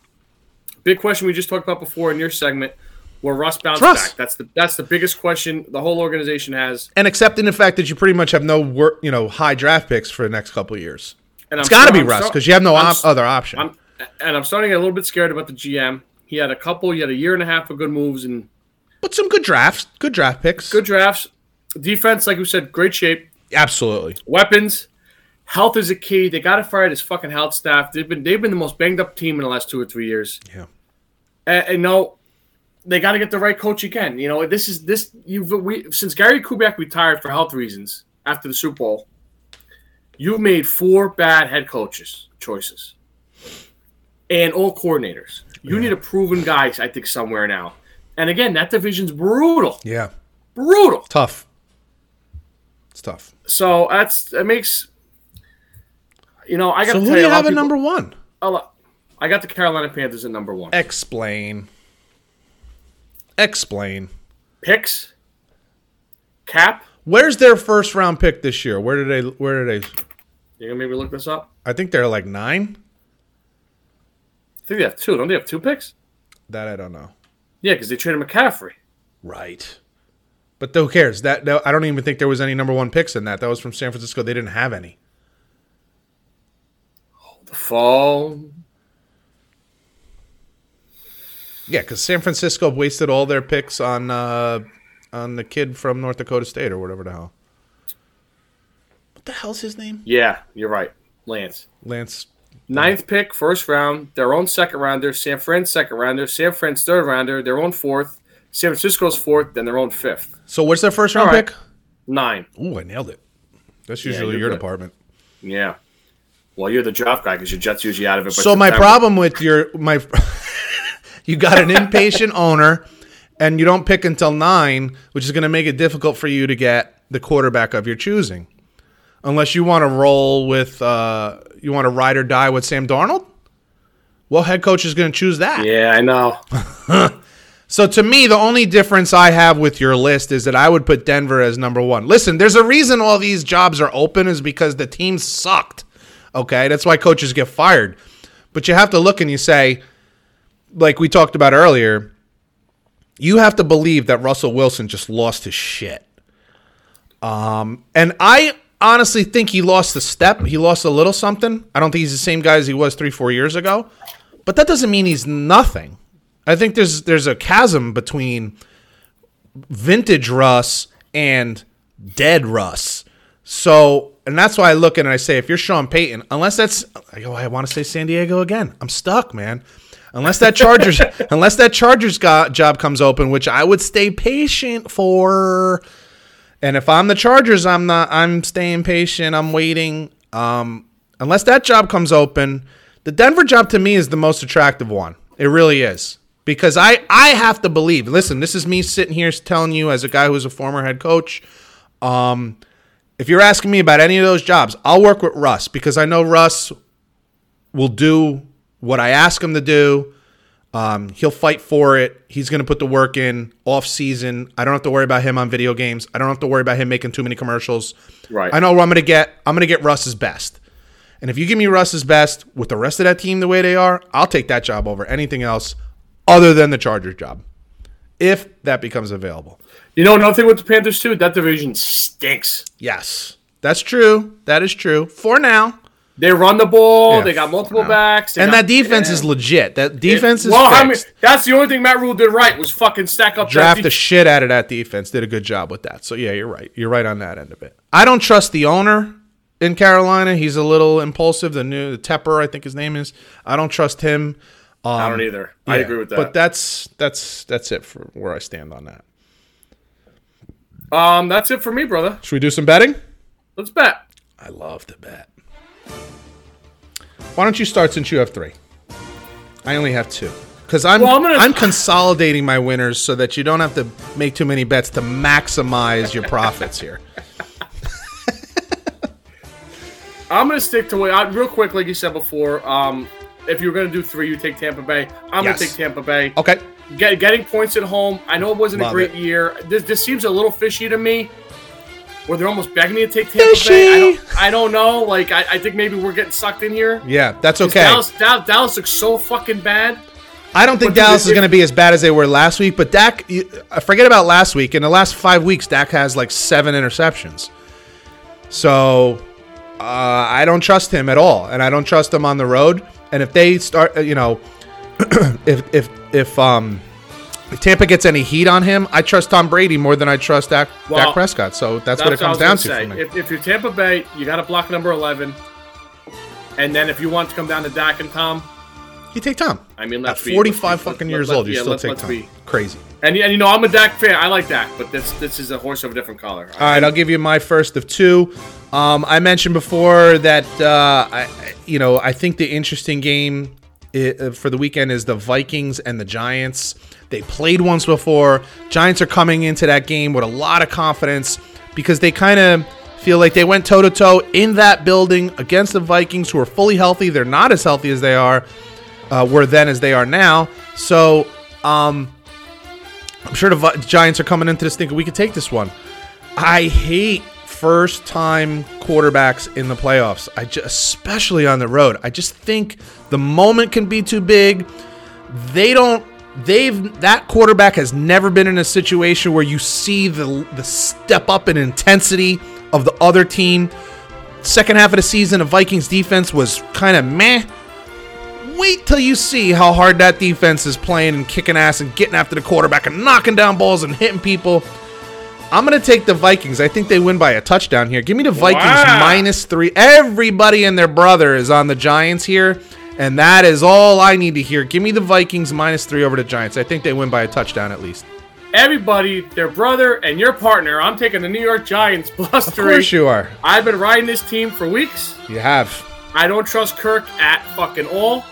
Big question we just talked about before in your segment. Where Russ bounced Russ. back? That's the that's the biggest question the whole organization has. And accepting the fact that you pretty much have no work, you know, high draft picks for the next couple of years. And It's got to be I'm Russ because you have no op- other option. I'm, and I'm starting to get a little bit scared about the GM. He He had a couple. He had a year and a half of good moves and But some good drafts, good draft picks. good drafts. Defense, like we said, great shape. Absolutely. Weapons, health is a key. They got to fire this fucking health staff. They've been they've been the most banged up team in the last two or three years. Yeah. And, and no, they got to get the right coach again. You know, this is this you've we since Gary Kubiak retired for health reasons after the Super Bowl. You've made four bad head coaches choices, and all coordinators. You need a proven guy, I think, somewhere now. And again, that division's brutal, Yeah. brutal. Tough. It's tough. So that's it makes. You know, I got So to who tell do you, you have at number one? a lot- I got the Carolina Panthers at number one. Explain. Explain. Picks, cap. Where's their first round pick this year? Where did they? Where did they? You gonna maybe look this up? I think they're like nine. I think they have two. Don't they have two picks? That I don't know. Yeah, because they traded McCaffrey. Right. But who cares? That, that I don't even think there was any number one picks in that. That was from San Francisco. They didn't have any. The fall. Yeah, because San Francisco wasted all their picks on uh, on the kid from North Dakota State or whatever the hell. What the hell's his name? Yeah, you're right. Lance. Lance. Ninth pick, first round, their own second rounder, San Fran's second rounder, San Fran's third rounder, their own fourth, San Francisco's fourth, then their own fifth. So what's their first round right. pick? Nine. Ooh, I nailed it. That's usually you're your good. department. Yeah. Well, you're the draft guy because your Jets usually out of it. So my problem with your my, you got an impatient owner, and you don't pick until nine, which is going to make it difficult for you to get the quarterback of your choosing, unless you want to roll with uh, you want to ride or die with Sam Darnold. Well, head coach is going to choose that. Yeah, I know. So to me, the only difference I have with your list is that I would put Denver as number one. Listen, there's a reason all these jobs are open is because the team sucked. Okay, that's why coaches get fired. But you have to look and you say, like we talked about earlier, you have to believe that Russell Wilson just lost his shit. Um, and I honestly think he lost a step. He lost a little something. I don't think he's the same guy as he was three, four years ago. But that doesn't mean he's nothing. I think there's there's a chasm between vintage Russ and dead Russ. So, and that's why I look at it and I say, if you're Sean Payton, unless that's, I go, I want to say San Diego again. I'm stuck, man. Unless that Chargers, unless that Chargers got, job comes open, which I would stay patient for. And if I'm the Chargers, I'm not. I'm staying patient. I'm waiting. Um, unless that job comes open, the Denver job to me is the most attractive one. It really is because I I have to believe. Listen, this is me sitting here telling you as a guy who's a former head coach. Um, if you're asking me about any of those jobs, I'll work with Russ because I know Russ will do what I ask him to do. Um, he'll fight for it. He's going to put the work in off season. I don't have to worry about him on video games. I don't have to worry about him making too many commercials. Right. I know I'm going to get. I'm going to get Russ's best. And if you give me Russ's best with the rest of that team the way they are, I'll take that job over anything else other than the Chargers job. If that becomes available. You know another thing with the Panthers too? That division stinks. Yes. That's true. That is true. For now. They run the ball. Yeah, they got multiple backs. And got- that defense yeah. is legit. That defense is well. I mean, that's the only thing Matt Rhule did right was fucking stack up draft the shit out of that defense. Did a good job with that. So yeah, you're right. You're right on that end of it. I don't trust the owner in Carolina. He's a little impulsive. The new the Tepper, I think his name is. I don't trust him. Um, I don't either. I agree with that. But that's that's that's it for where I stand on that. um, that's it for me, brother. Should we do some betting? Let's bet. I love to bet. Why don't you start since you have three? I only have two. Because I'm, Well, I'm I'm, consolidating my winners so that you don't have to make too many bets to maximize your profits here. I'm gonna stick to what I, real quick, like you said before. Um, if you were gonna do three, you take Tampa Bay. I'm Yes. gonna take Tampa Bay. Okay. Get, getting points at home. I know it wasn't Love a great it. year. This, this seems a little fishy to me. Where they're almost begging me to take Tampa Bay. I don't, I don't know. Like I, I think maybe we're getting sucked in here. Yeah, that's okay. Dallas, Dallas, Dallas looks so fucking bad. I don't think But Dallas is going to be as bad as they were last week, but Dak, uh, forget about last week. In the last five weeks, Dak has like seven interceptions. So uh, I don't trust him at all, and I don't trust him on the road. And if they start, uh, you know, if if if um if Tampa gets any heat on him, I trust Tom Brady more than I trust Dak, Well, Dak Prescott. So that's, what it comes down say. for me. If, if you're Tampa Bay, you got to block number 11. And then if you want to come down to Dak and Tom, you take Tom. I mean, At 45 be- fucking years old, you yeah, still take Tom. be- Crazy. And, and you know, I'm a Dak fan. I like Dak, but this this is a horse of a different color. All right, I'll give you my first of two. Um, I mentioned before that uh, I, you know, I think the interesting game for the weekend is the Vikings and the Giants. They played once before. Giants are coming into that game with a lot of confidence because they kind of feel like they went toe to toe in that building against the Vikings, who are fully healthy. They're not as healthy as they are uh, were then as they are now. So. Um, I'm sure the Vi- Giants are coming into this thinking we could take this one. I hate first time quarterbacks in the playoffs. I just, especially on the road. I just think the moment can be too big. They don't they've that quarterback has never been in a situation where you see the the step up in intensity of the other team. Second half of the season, the Vikings defense was kind of meh wait till you see how hard that defense is playing and kicking ass and getting after the quarterback and knocking down balls and hitting people. I'm going to take the Vikings. I think they win by a touchdown here. Give me the Vikings Wow. minus three. Everybody and their brother is on the Giants here, and that is all I need to hear. Give me the Vikings minus three over the Giants. I think they win by a touchdown at least. Everybody, their brother, and your partner. I'm taking the New York Giants plus Of course you are. I've been riding this team for weeks. You have. I don't trust Kirk at fucking all.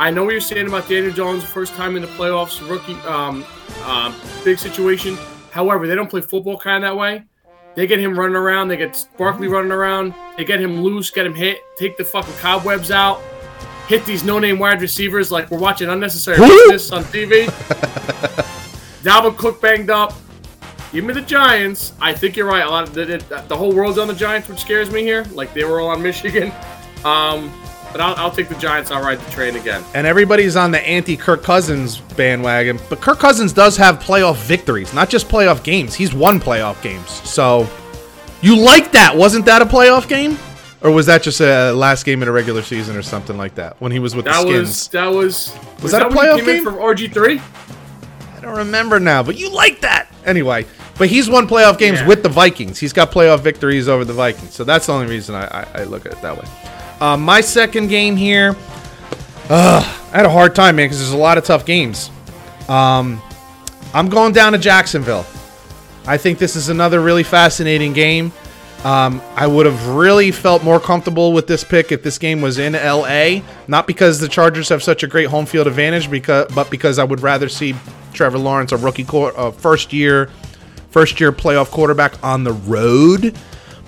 I know what you're saying about Daniel Jones, first time in the playoffs, rookie, um, uh, big situation. However, they don't play football kind of that way. They get him running around. They get Barkley running around. They get him loose, get him hit, take the fucking cobwebs out, hit these no-name wide receivers like we're watching unnecessary business on TV. Dalvin Cook banged up. Give me the Giants. I think you're right. A lot of the, the, the whole world's on the Giants, which scares me here. Like they were all on Michigan. Um, but I'll, I'll take the Giants. I'll ride the train again. and everybody's on the anti Kirk Cousins bandwagon. But Kirk Cousins does have playoff victories, not just playoff games. He's won playoff games. So you like that? Wasn't that a playoff game? Or was that just a last game in a regular season or something like that when he was with That the was Skins? that was was, that a when he playoff game? from RG three? I don't remember now, but you like that anyway. But he's won playoff games Yeah. with the Vikings. He's got playoff victories over the Vikings, so that's the only reason I, I, I look at it that way. Um, my second game here, uh, I had a hard time, man, because there's a lot of tough games. Um, I'm going down to Jacksonville. I think this is another really fascinating game. Um, I would have really felt more comfortable with this pick if this game was in LA. Not because the Chargers have such a great home field advantage, because but because I would rather see Trevor Lawrence, a rookie, uh, first year, first year playoff quarterback on the road.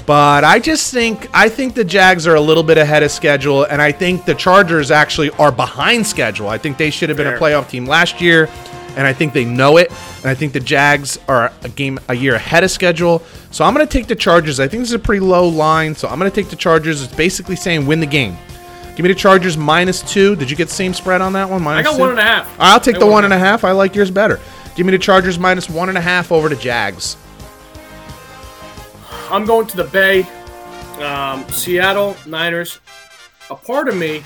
But I just think I think the Jags are a little bit ahead of schedule, and I think the Chargers actually are behind schedule. I think they should have been a playoff team last year, and I think they know it. And I think the Jags are a game a year ahead of schedule. So I'm going to take the Chargers. I think this is a pretty low line, so I'm going to take the Chargers. It's basically saying win the game. Give me the Chargers minus two. Did you get the same spread on that one? I got two? one and a half. I'll take I the one and a half. I like yours better. Give me the Chargers minus one and a half over the Jags. I'm going to the Bay. Um, Seattle Niners. A part of me.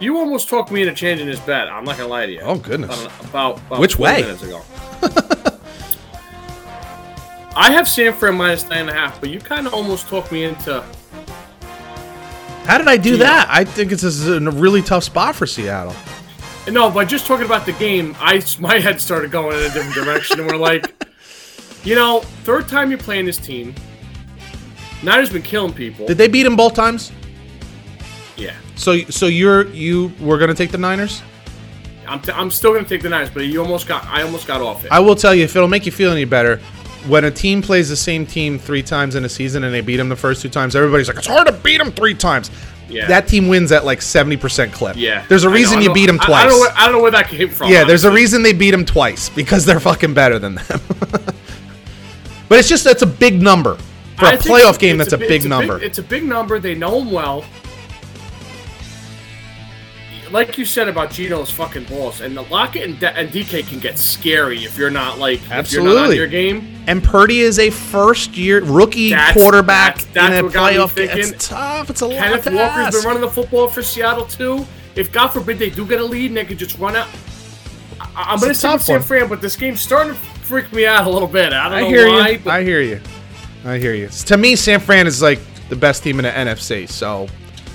You almost talked me into changing this bet. I'm not gonna lie to you. Oh, goodness. About, about, Which 20 way? Minutes ago. I have San Fran minus nine and a half, but you kind of almost talked me into. How did I do that? I think it's a, a really tough spot for Seattle. No, but just talking about the game, I my head started going in a different direction, and we're like, you know, third time you're playing this team. Niners been killing people. Did they beat them both times? yeah, So so you're you were gonna take the Niners? I'm, t- I'm still gonna take the Niners, but you almost got I almost got off it. I will tell you if it'll make you feel any better. When a team plays the same team three times in a season and they beat them the first two times, everybody's like, "It's hard to beat them three times." Yeah. That team wins at like seventy percent clip. yeah, There's a reason know, you beat them twice. I, don't where, I don't know where that came from. Yeah, there's a reason they beat them twice because they're fucking better than them. but it's just that's a big number for I a playoff game. That's a bi- big number. it's a big number. They know him well. Like you said about Geno's fucking balls, and the Lockett and, D- and DK can get scary if you're not like you're not on your game. And Purdy is a first year rookie That's- quarterback that's- that's in a playoff game. It's tough. It's a lot Kenneth to Walker's ask. been running the football for Seattle too. If God forbid they do get a lead and they could just run out, I'm going to say San. Fran, but this game's starting to freak me out a little bit. I don't I know hear why. you. but I hear you. I hear you. To me, San Fran is like the best team in the NFC. So,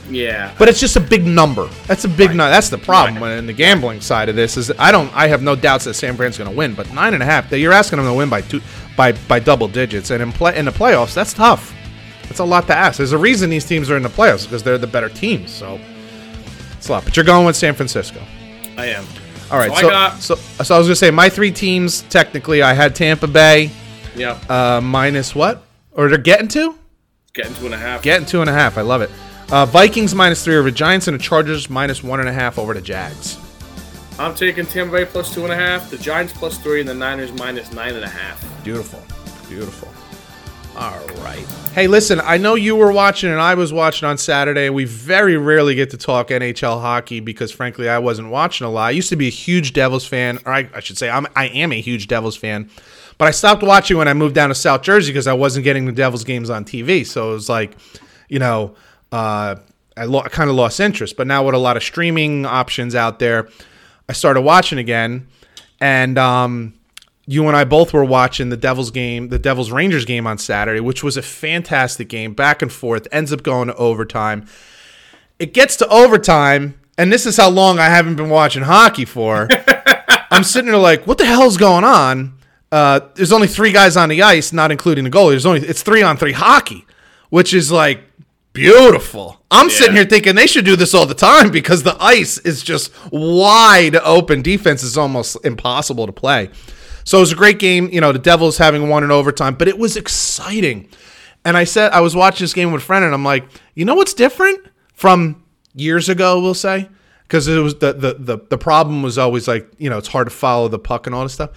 yeah. but it's just a big number. That's a big Right. number. That's the problem Right. when in the gambling side of this is I don't. I have no doubts that San Fran's going to win. But nine and a half. that You're asking them to win by two, by by double digits, and in play in the playoffs, that's tough. That's a lot to ask. There's a reason these teams are in the playoffs because they're the better teams. So it's a lot. But you're going with San Francisco. I am. All right. So I So got- so, I was going to say my three teams. Technically, I had Tampa Bay Yeah. uh, minus what? Or they're getting two? Getting two and a half. Getting two and a half. I love it. Uh, Vikings minus three over the Giants and the Chargers minus one and a half over the Jags. I'm taking Tampa Bay plus two and a half, the Giants plus three, and the Niners minus nine and a half. Beautiful. Beautiful. All right. Hey, listen, I know you were watching and I was watching on Saturday. We very rarely get to talk NHL hockey because, frankly, I wasn't watching a lot. I used to be a huge Devils fan, or I, I should say, I'm, I am a huge Devils fan. But I stopped watching when I moved down to South Jersey because I wasn't getting the Devils games on TV. So it was like, you know, uh, I, lo- I kind of lost interest. But now with a lot of streaming options out there, I started watching again. And um, you and I both were watching the Devils game, the Devils Rangers game on Saturday, which was a fantastic game, back and forth, ends up going to overtime. It gets to overtime, and this is how long I haven't been watching hockey for. I'm sitting there like, what the hell's going on? Uh, there's only three guys on the ice, not including the goalie. There's only it's three on three hockey, which is like beautiful. I'm sitting here thinking they should do this all the time because the ice is just wide open. Defense is almost impossible to play. So it was a great game. You know, the Devils having won in overtime, but it was exciting. And I said I was watching this game with a friend, and I'm like, you know what's different from years ago? We'll say because it was the, the the the problem was always like you know it's hard to follow the puck and all this stuff.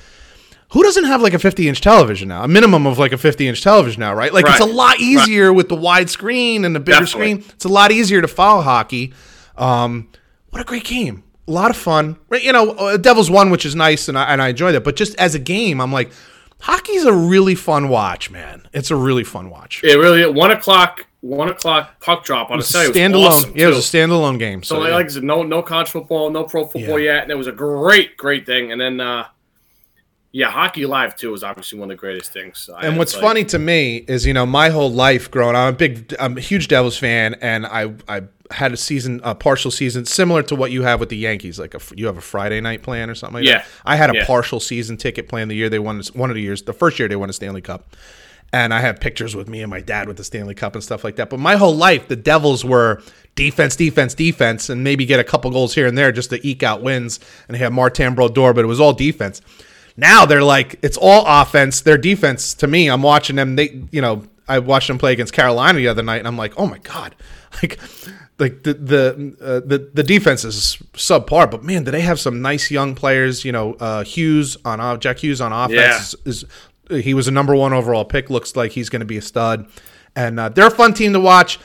Who doesn't have like a 50 inch television now? A minimum of like a 50 inch television now, right? Like it's a lot easier with the wide screen and the bigger Definitely. screen. It's a lot easier to follow hockey. Um, what a great game! A lot of fun. Right, You know, uh, Devils won, which is nice, and I and I enjoyed that. But just as a game, I'm like, hockey's a really fun watch, man. It's a really fun watch. It really one o'clock, one o'clock puck drop on a It's a Saturday. standalone. awesome, yeah, it was a standalone game. So, So like, yeah. like I said, no no college football, no pro football Yeah. yet, and it was a great, great thing. And then uh yeah, hockey live too is obviously one of the greatest things. So And what's like- funny to me is, you know, my whole life growing up, I'm a big, I'm a huge Devils fan, and I, I had a season, a partial season, similar to what you have with the Yankees. Like, a, you have a Friday night plan or something like Yeah. that. I had a Yeah. partial season ticket plan the year they won, one of the years, the first year they won a Stanley Cup. And I have pictures with me and my dad with the Stanley Cup and stuff like that. But my whole life, the Devils were defense, defense, defense, and maybe get a couple goals here and there just to eke out wins. And they had Martin Brodeur, but it was all defense. Now they're like it's all offense. Their defense to me, I'm watching them. They, you know, I watched them play against Carolina the other night, and I'm like, oh my god, like, like the the uh, the the defense is subpar. But man, do they have some nice young players? You know, uh, Hughes on off, Jack Hughes on offense is, is he was a number one overall pick. Looks like he's going to be a stud, and uh, they're a fun team to watch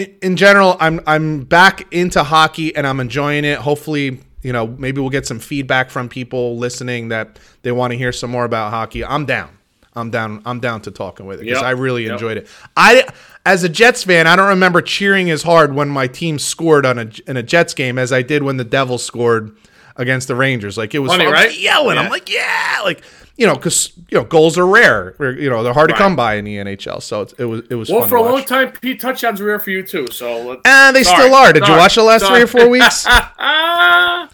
in, in general, I'm I'm back into hockey and I'm enjoying it. Hopefully, you know, maybe we'll get some feedback from people listening that they want to hear some more about hockey. I'm down. I'm down. I'm down to talking with it because Yep. I really Yep. enjoyed it. I, as a Jets fan, I don't remember cheering as hard when my team scored on a in a Jets game as I did when the Devils scored against the Rangers. Like it was Funny, I was right? Yelling. Yeah. I'm like, yeah, like you know, because you know, goals are rare. You know, they're hard to come by in the NHL. So it, it was it was Well, for a long time, Pete touchdowns were rare for you too. So let's- And they Sorry. still are. Did you watch the last three or four weeks?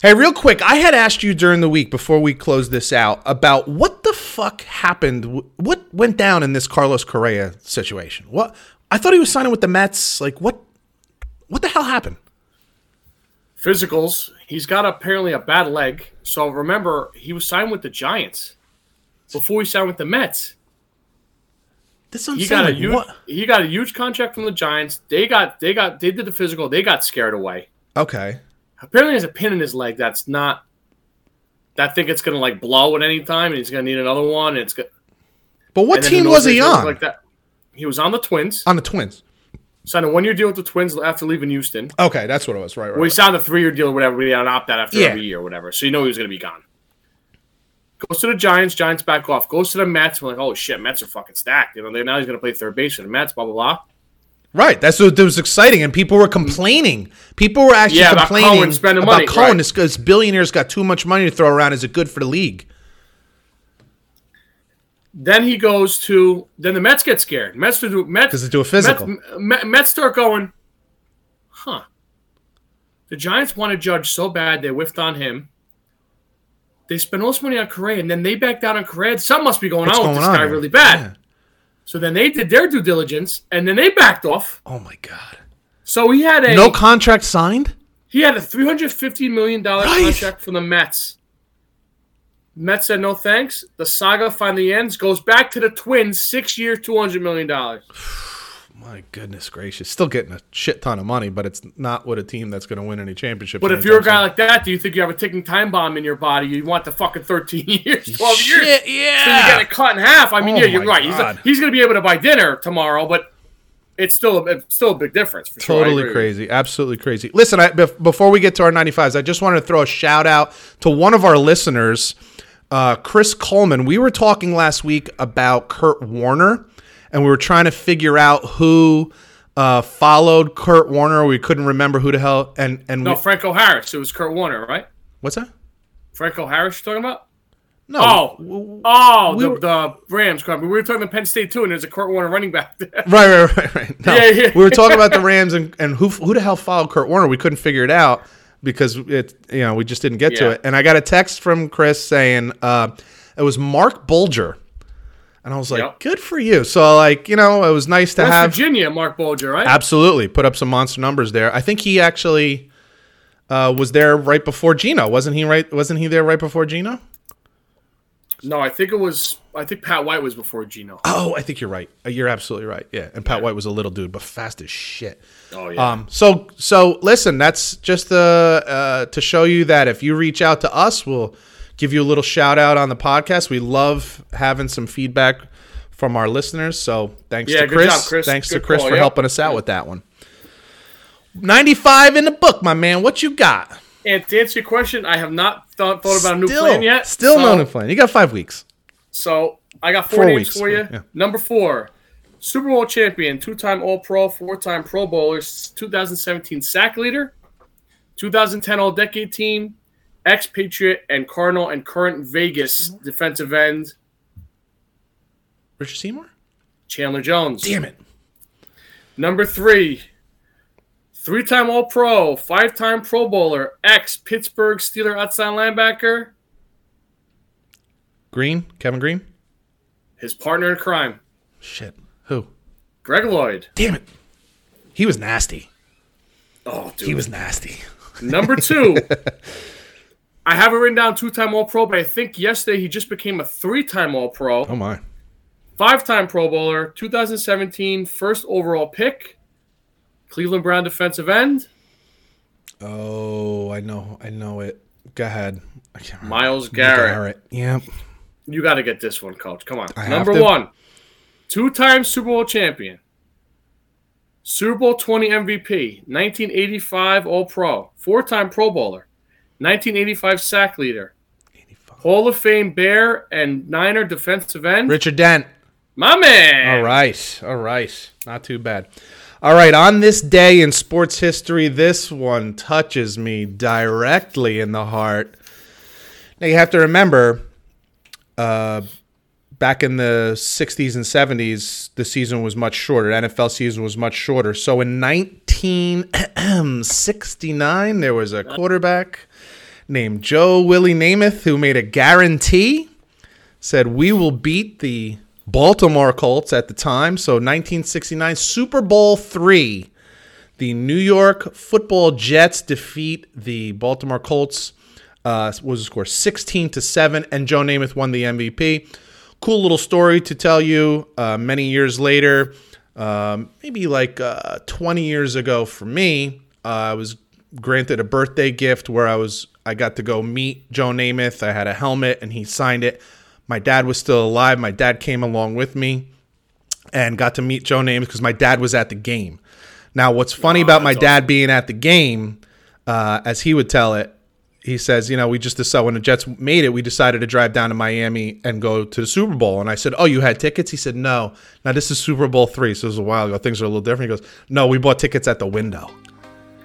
Hey, real quick, I had asked you during the week before we close this out about what the fuck happened. What went down in this Carlos Correa situation? What I thought he was signing with the Mets. Like what? What the hell happened? physicals. He's got apparently a bad leg. So remember, he was signed with the Giants before he signed with the Mets. This He got a huge, what? he got a huge contract from the Giants. They got they got they did the physical. They got scared away. Okay. Apparently, he has a pin in his leg that's not. That think it's gonna like blow at any time, and he's gonna need another one. And it's good. But what team was he on? Like that. He was on the Twins. on the Twins. Signed a one-year deal with the Twins after leaving Houston. Okay, that's what it was. Right. Right. Well, he signed a three-year deal or whatever. We had an opt-out after Yeah. every year or whatever. So you know he was going to be gone. Goes to the Giants. Giants back off. Goes to the Mets. We're like, oh shit, Mets are fucking stacked. You know, they now he's going to play third base for the Mets. Blah blah blah. Right. That's what was exciting, and people were complaining. People were actually Yeah, about complaining Cohen spending about money, Cohen. right. This, this billionaire's got too much money to throw around. Is it good for the league? Then he goes to. Then the Mets get scared. Mets to do Mets 'Cause they do a physical. Mets, Mets start going. Huh. The Giants want to judge so bad they whiffed on him. They spent all this money on Correa, and then they backed out on Correa. Something must be going What's on going with this on guy here? really bad. Yeah. So then they did their due diligence, and then they backed off. Oh my god. So he had a No contract signed. he had a three hundred fifty million dollar Right. contract from the Mets. Mets said no thanks. The saga finally ends. Goes back to the Twins, six year, two hundred million dollars. My goodness gracious. Still getting a shit ton of money, but it's not with a team that's going to win any championships. But if you're a guy like that, do you think you have a ticking time bomb in your body? You want the fucking thirteen years, twelve years? yeah. So you get it cut in half. I mean, Oh yeah, you're right. He's, God. he's going to be able to buy dinner tomorrow, but it's still a, it's still a big difference. For sure. Totally agree crazy. Absolutely crazy. Listen, I, bef- before we get to our 95s, I just wanted to throw a shout out to one of our listeners, uh, Chris Coleman. We were talking last week about Kurt Warner, and we were trying to figure out who uh, followed Kurt Warner. We couldn't remember who the hell. And and No, we, Franco Harris. It was Kurt Warner, right? what's that? Franco Harris. You're talking about? No. Oh, oh, we the, were- the Rams. crap. We were talking about Penn State too, and there's a Kurt Warner running back there. Right, right, right, right. No, Yeah, yeah. we were talking about the Rams and, and who who the hell followed Kurt Warner. We couldn't figure it out because it you know we just didn't get to it. And I got a text from Chris saying uh, it was Marc Bulger, and I was like, Yep. good for you. So like you know it was nice to West have Virginia, Marc Bulger, right? absolutely put up some monster numbers there. I think he actually uh, was there right before Geno, wasn't he? Right? Wasn't he there right before Geno? No, I think it was. I think Pat White was before Geno. Oh, I think you're right. Uh, You're absolutely right. Yeah, and Pat White was a little dude, but fast as shit. Oh yeah. Um, so so listen, that's just uh, uh, to show you that if you reach out to us, we'll give you a little shout out on the podcast. We love having some feedback from our listeners. So thanks Yeah, to Chris. job, Chris. Thanks Good to Chris call, for yep. helping us out with that one. 95 in the book, my man. What you got? and to answer your question, I have not thought, thought about a new still, plan yet. Still so, no new plan. You got five weeks. So I got four, Four names weeks, for you. yeah. Number four, Super Bowl champion, two-time All-Pro, four-time Pro Bowler, 2017 sack leader, 2010 All-Decade Team, ex-Patriot and Cardinal and current Vegas defensive end Richard Seymour? Chandler Jones. Damn it. Number three, three-time All-Pro, five-time Pro Bowler, ex-Pittsburgh Steeler outside linebacker, Greene? Kevin Greene? his partner in crime, Shit. Who? Greg Lloyd. Damn it. He was nasty. Oh, dude. He was nasty. Number two, I have it written down two time All Pro, but I think yesterday he just became a three time All Pro, Oh my. five time Pro Bowler, 2017 first overall pick, Cleveland Brown defensive end, Oh, I know. I know it. Go ahead. I can't remember. Myles Garrett. Yep. You got to get this one, coach. Come on. I Number one, two time Super Bowl champion, Super Bowl 20 MVP, 1985 All Pro, four time Pro Bowler, 1985 sack leader, Hall of Fame Bear and Niner defensive end. Richard Dent. My man. All right. All right. Not too bad. All right. On this day in sports history, this one touches me directly in the heart. Now, you have to remember, uh, back in the 60s and 70s, the season was much shorter. NFL season was much shorter. So in 1969, there was a quarterback named Joe Willie Namath who made a guarantee said we will beat the Baltimore Colts at the time. So 1969 Super Bowl 3. The New York Football Jets defeat the Baltimore Colts. Uh, was the score 16 to 7 and Joe Namath won the MVP. Cool little story to tell you. Uh, many years later, um, maybe like uh, 20 years ago for me, uh, I was granted a birthday gift where I was I got to go meet Joe Namath. I had a helmet and he signed it. My dad was still alive. My dad came along with me and got to meet Joe Namath because my dad was at the game. Now, what's funny about my dad being at the game, uh, as he would tell it, he says, you know, we just decided when the Jets made it, we decided to drive down to Miami and go to the Super Bowl. And I said, oh, you had tickets? He said, no. Now this is Super Bowl three, so it was a while ago. Things are a little different. He goes, no, we bought tickets at the window.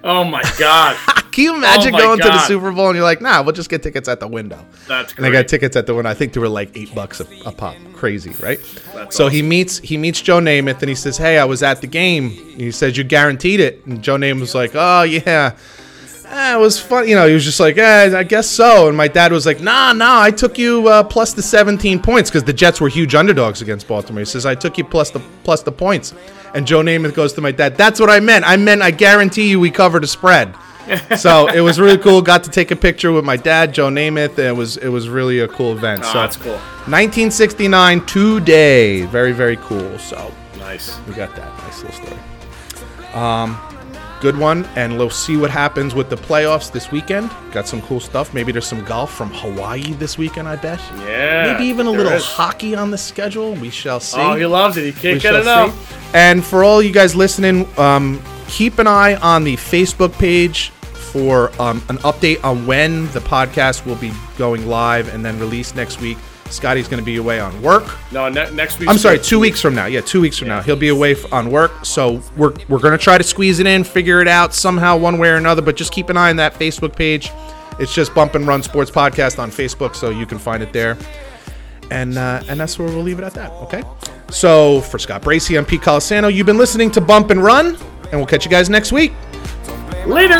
Oh my god. Can you imagine Oh going to the God. Super Bowl and you're like, nah, we'll just get tickets at the window. That's And I got tickets at the window. I think they were like eight bucks a, a pop. Crazy, right? That's so he meets he meets Joe Namath and he says, "Hey, I was at the game." He says, "You guaranteed it." And Joe Namath was like, "Oh yeah." Eh, it was fun, you know. He was just like, eh, I guess so. And my dad was like, Nah, nah, I took you uh, plus the 17 points because the Jets were huge underdogs against Baltimore. He says, I took you plus the plus the points. And Joe Namath goes to my dad, That's what I meant. I meant I guarantee you we covered a spread. so it was really cool. Got to take a picture with my dad, Joe Namath. And it was it was really a cool event. Oh, so that's cool. 1969 today. Very very cool. So Nice. we got that nice little story. Um, good one, and we'll see what happens with the playoffs this weekend. Got some cool stuff. Maybe there's some golf from Hawaii this weekend. I bet. Yeah. Maybe even a little is. hockey on the schedule. We shall see. Oh, he loves it. He can't get enough. And for all you guys listening, um, keep an eye on the Facebook page for um, an update on when the podcast will be going live and then released next week. Scotty's going to be away on work. No, ne- next week. I'm sorry, two weeks from now. Yeah, two weeks from now. He'll be away f- on work. So we're, we're going to try to squeeze it in, figure it out somehow, one way or another. But just keep an eye on that Facebook page. It's just Bump and Run Sports Podcast on Facebook, so you can find it there. And uh, and that's where we'll leave it at that. Okay. So for Scott Bracey, I'm Pete Colasano. You've been listening to Bump and Run, and we'll catch you guys next week. Later.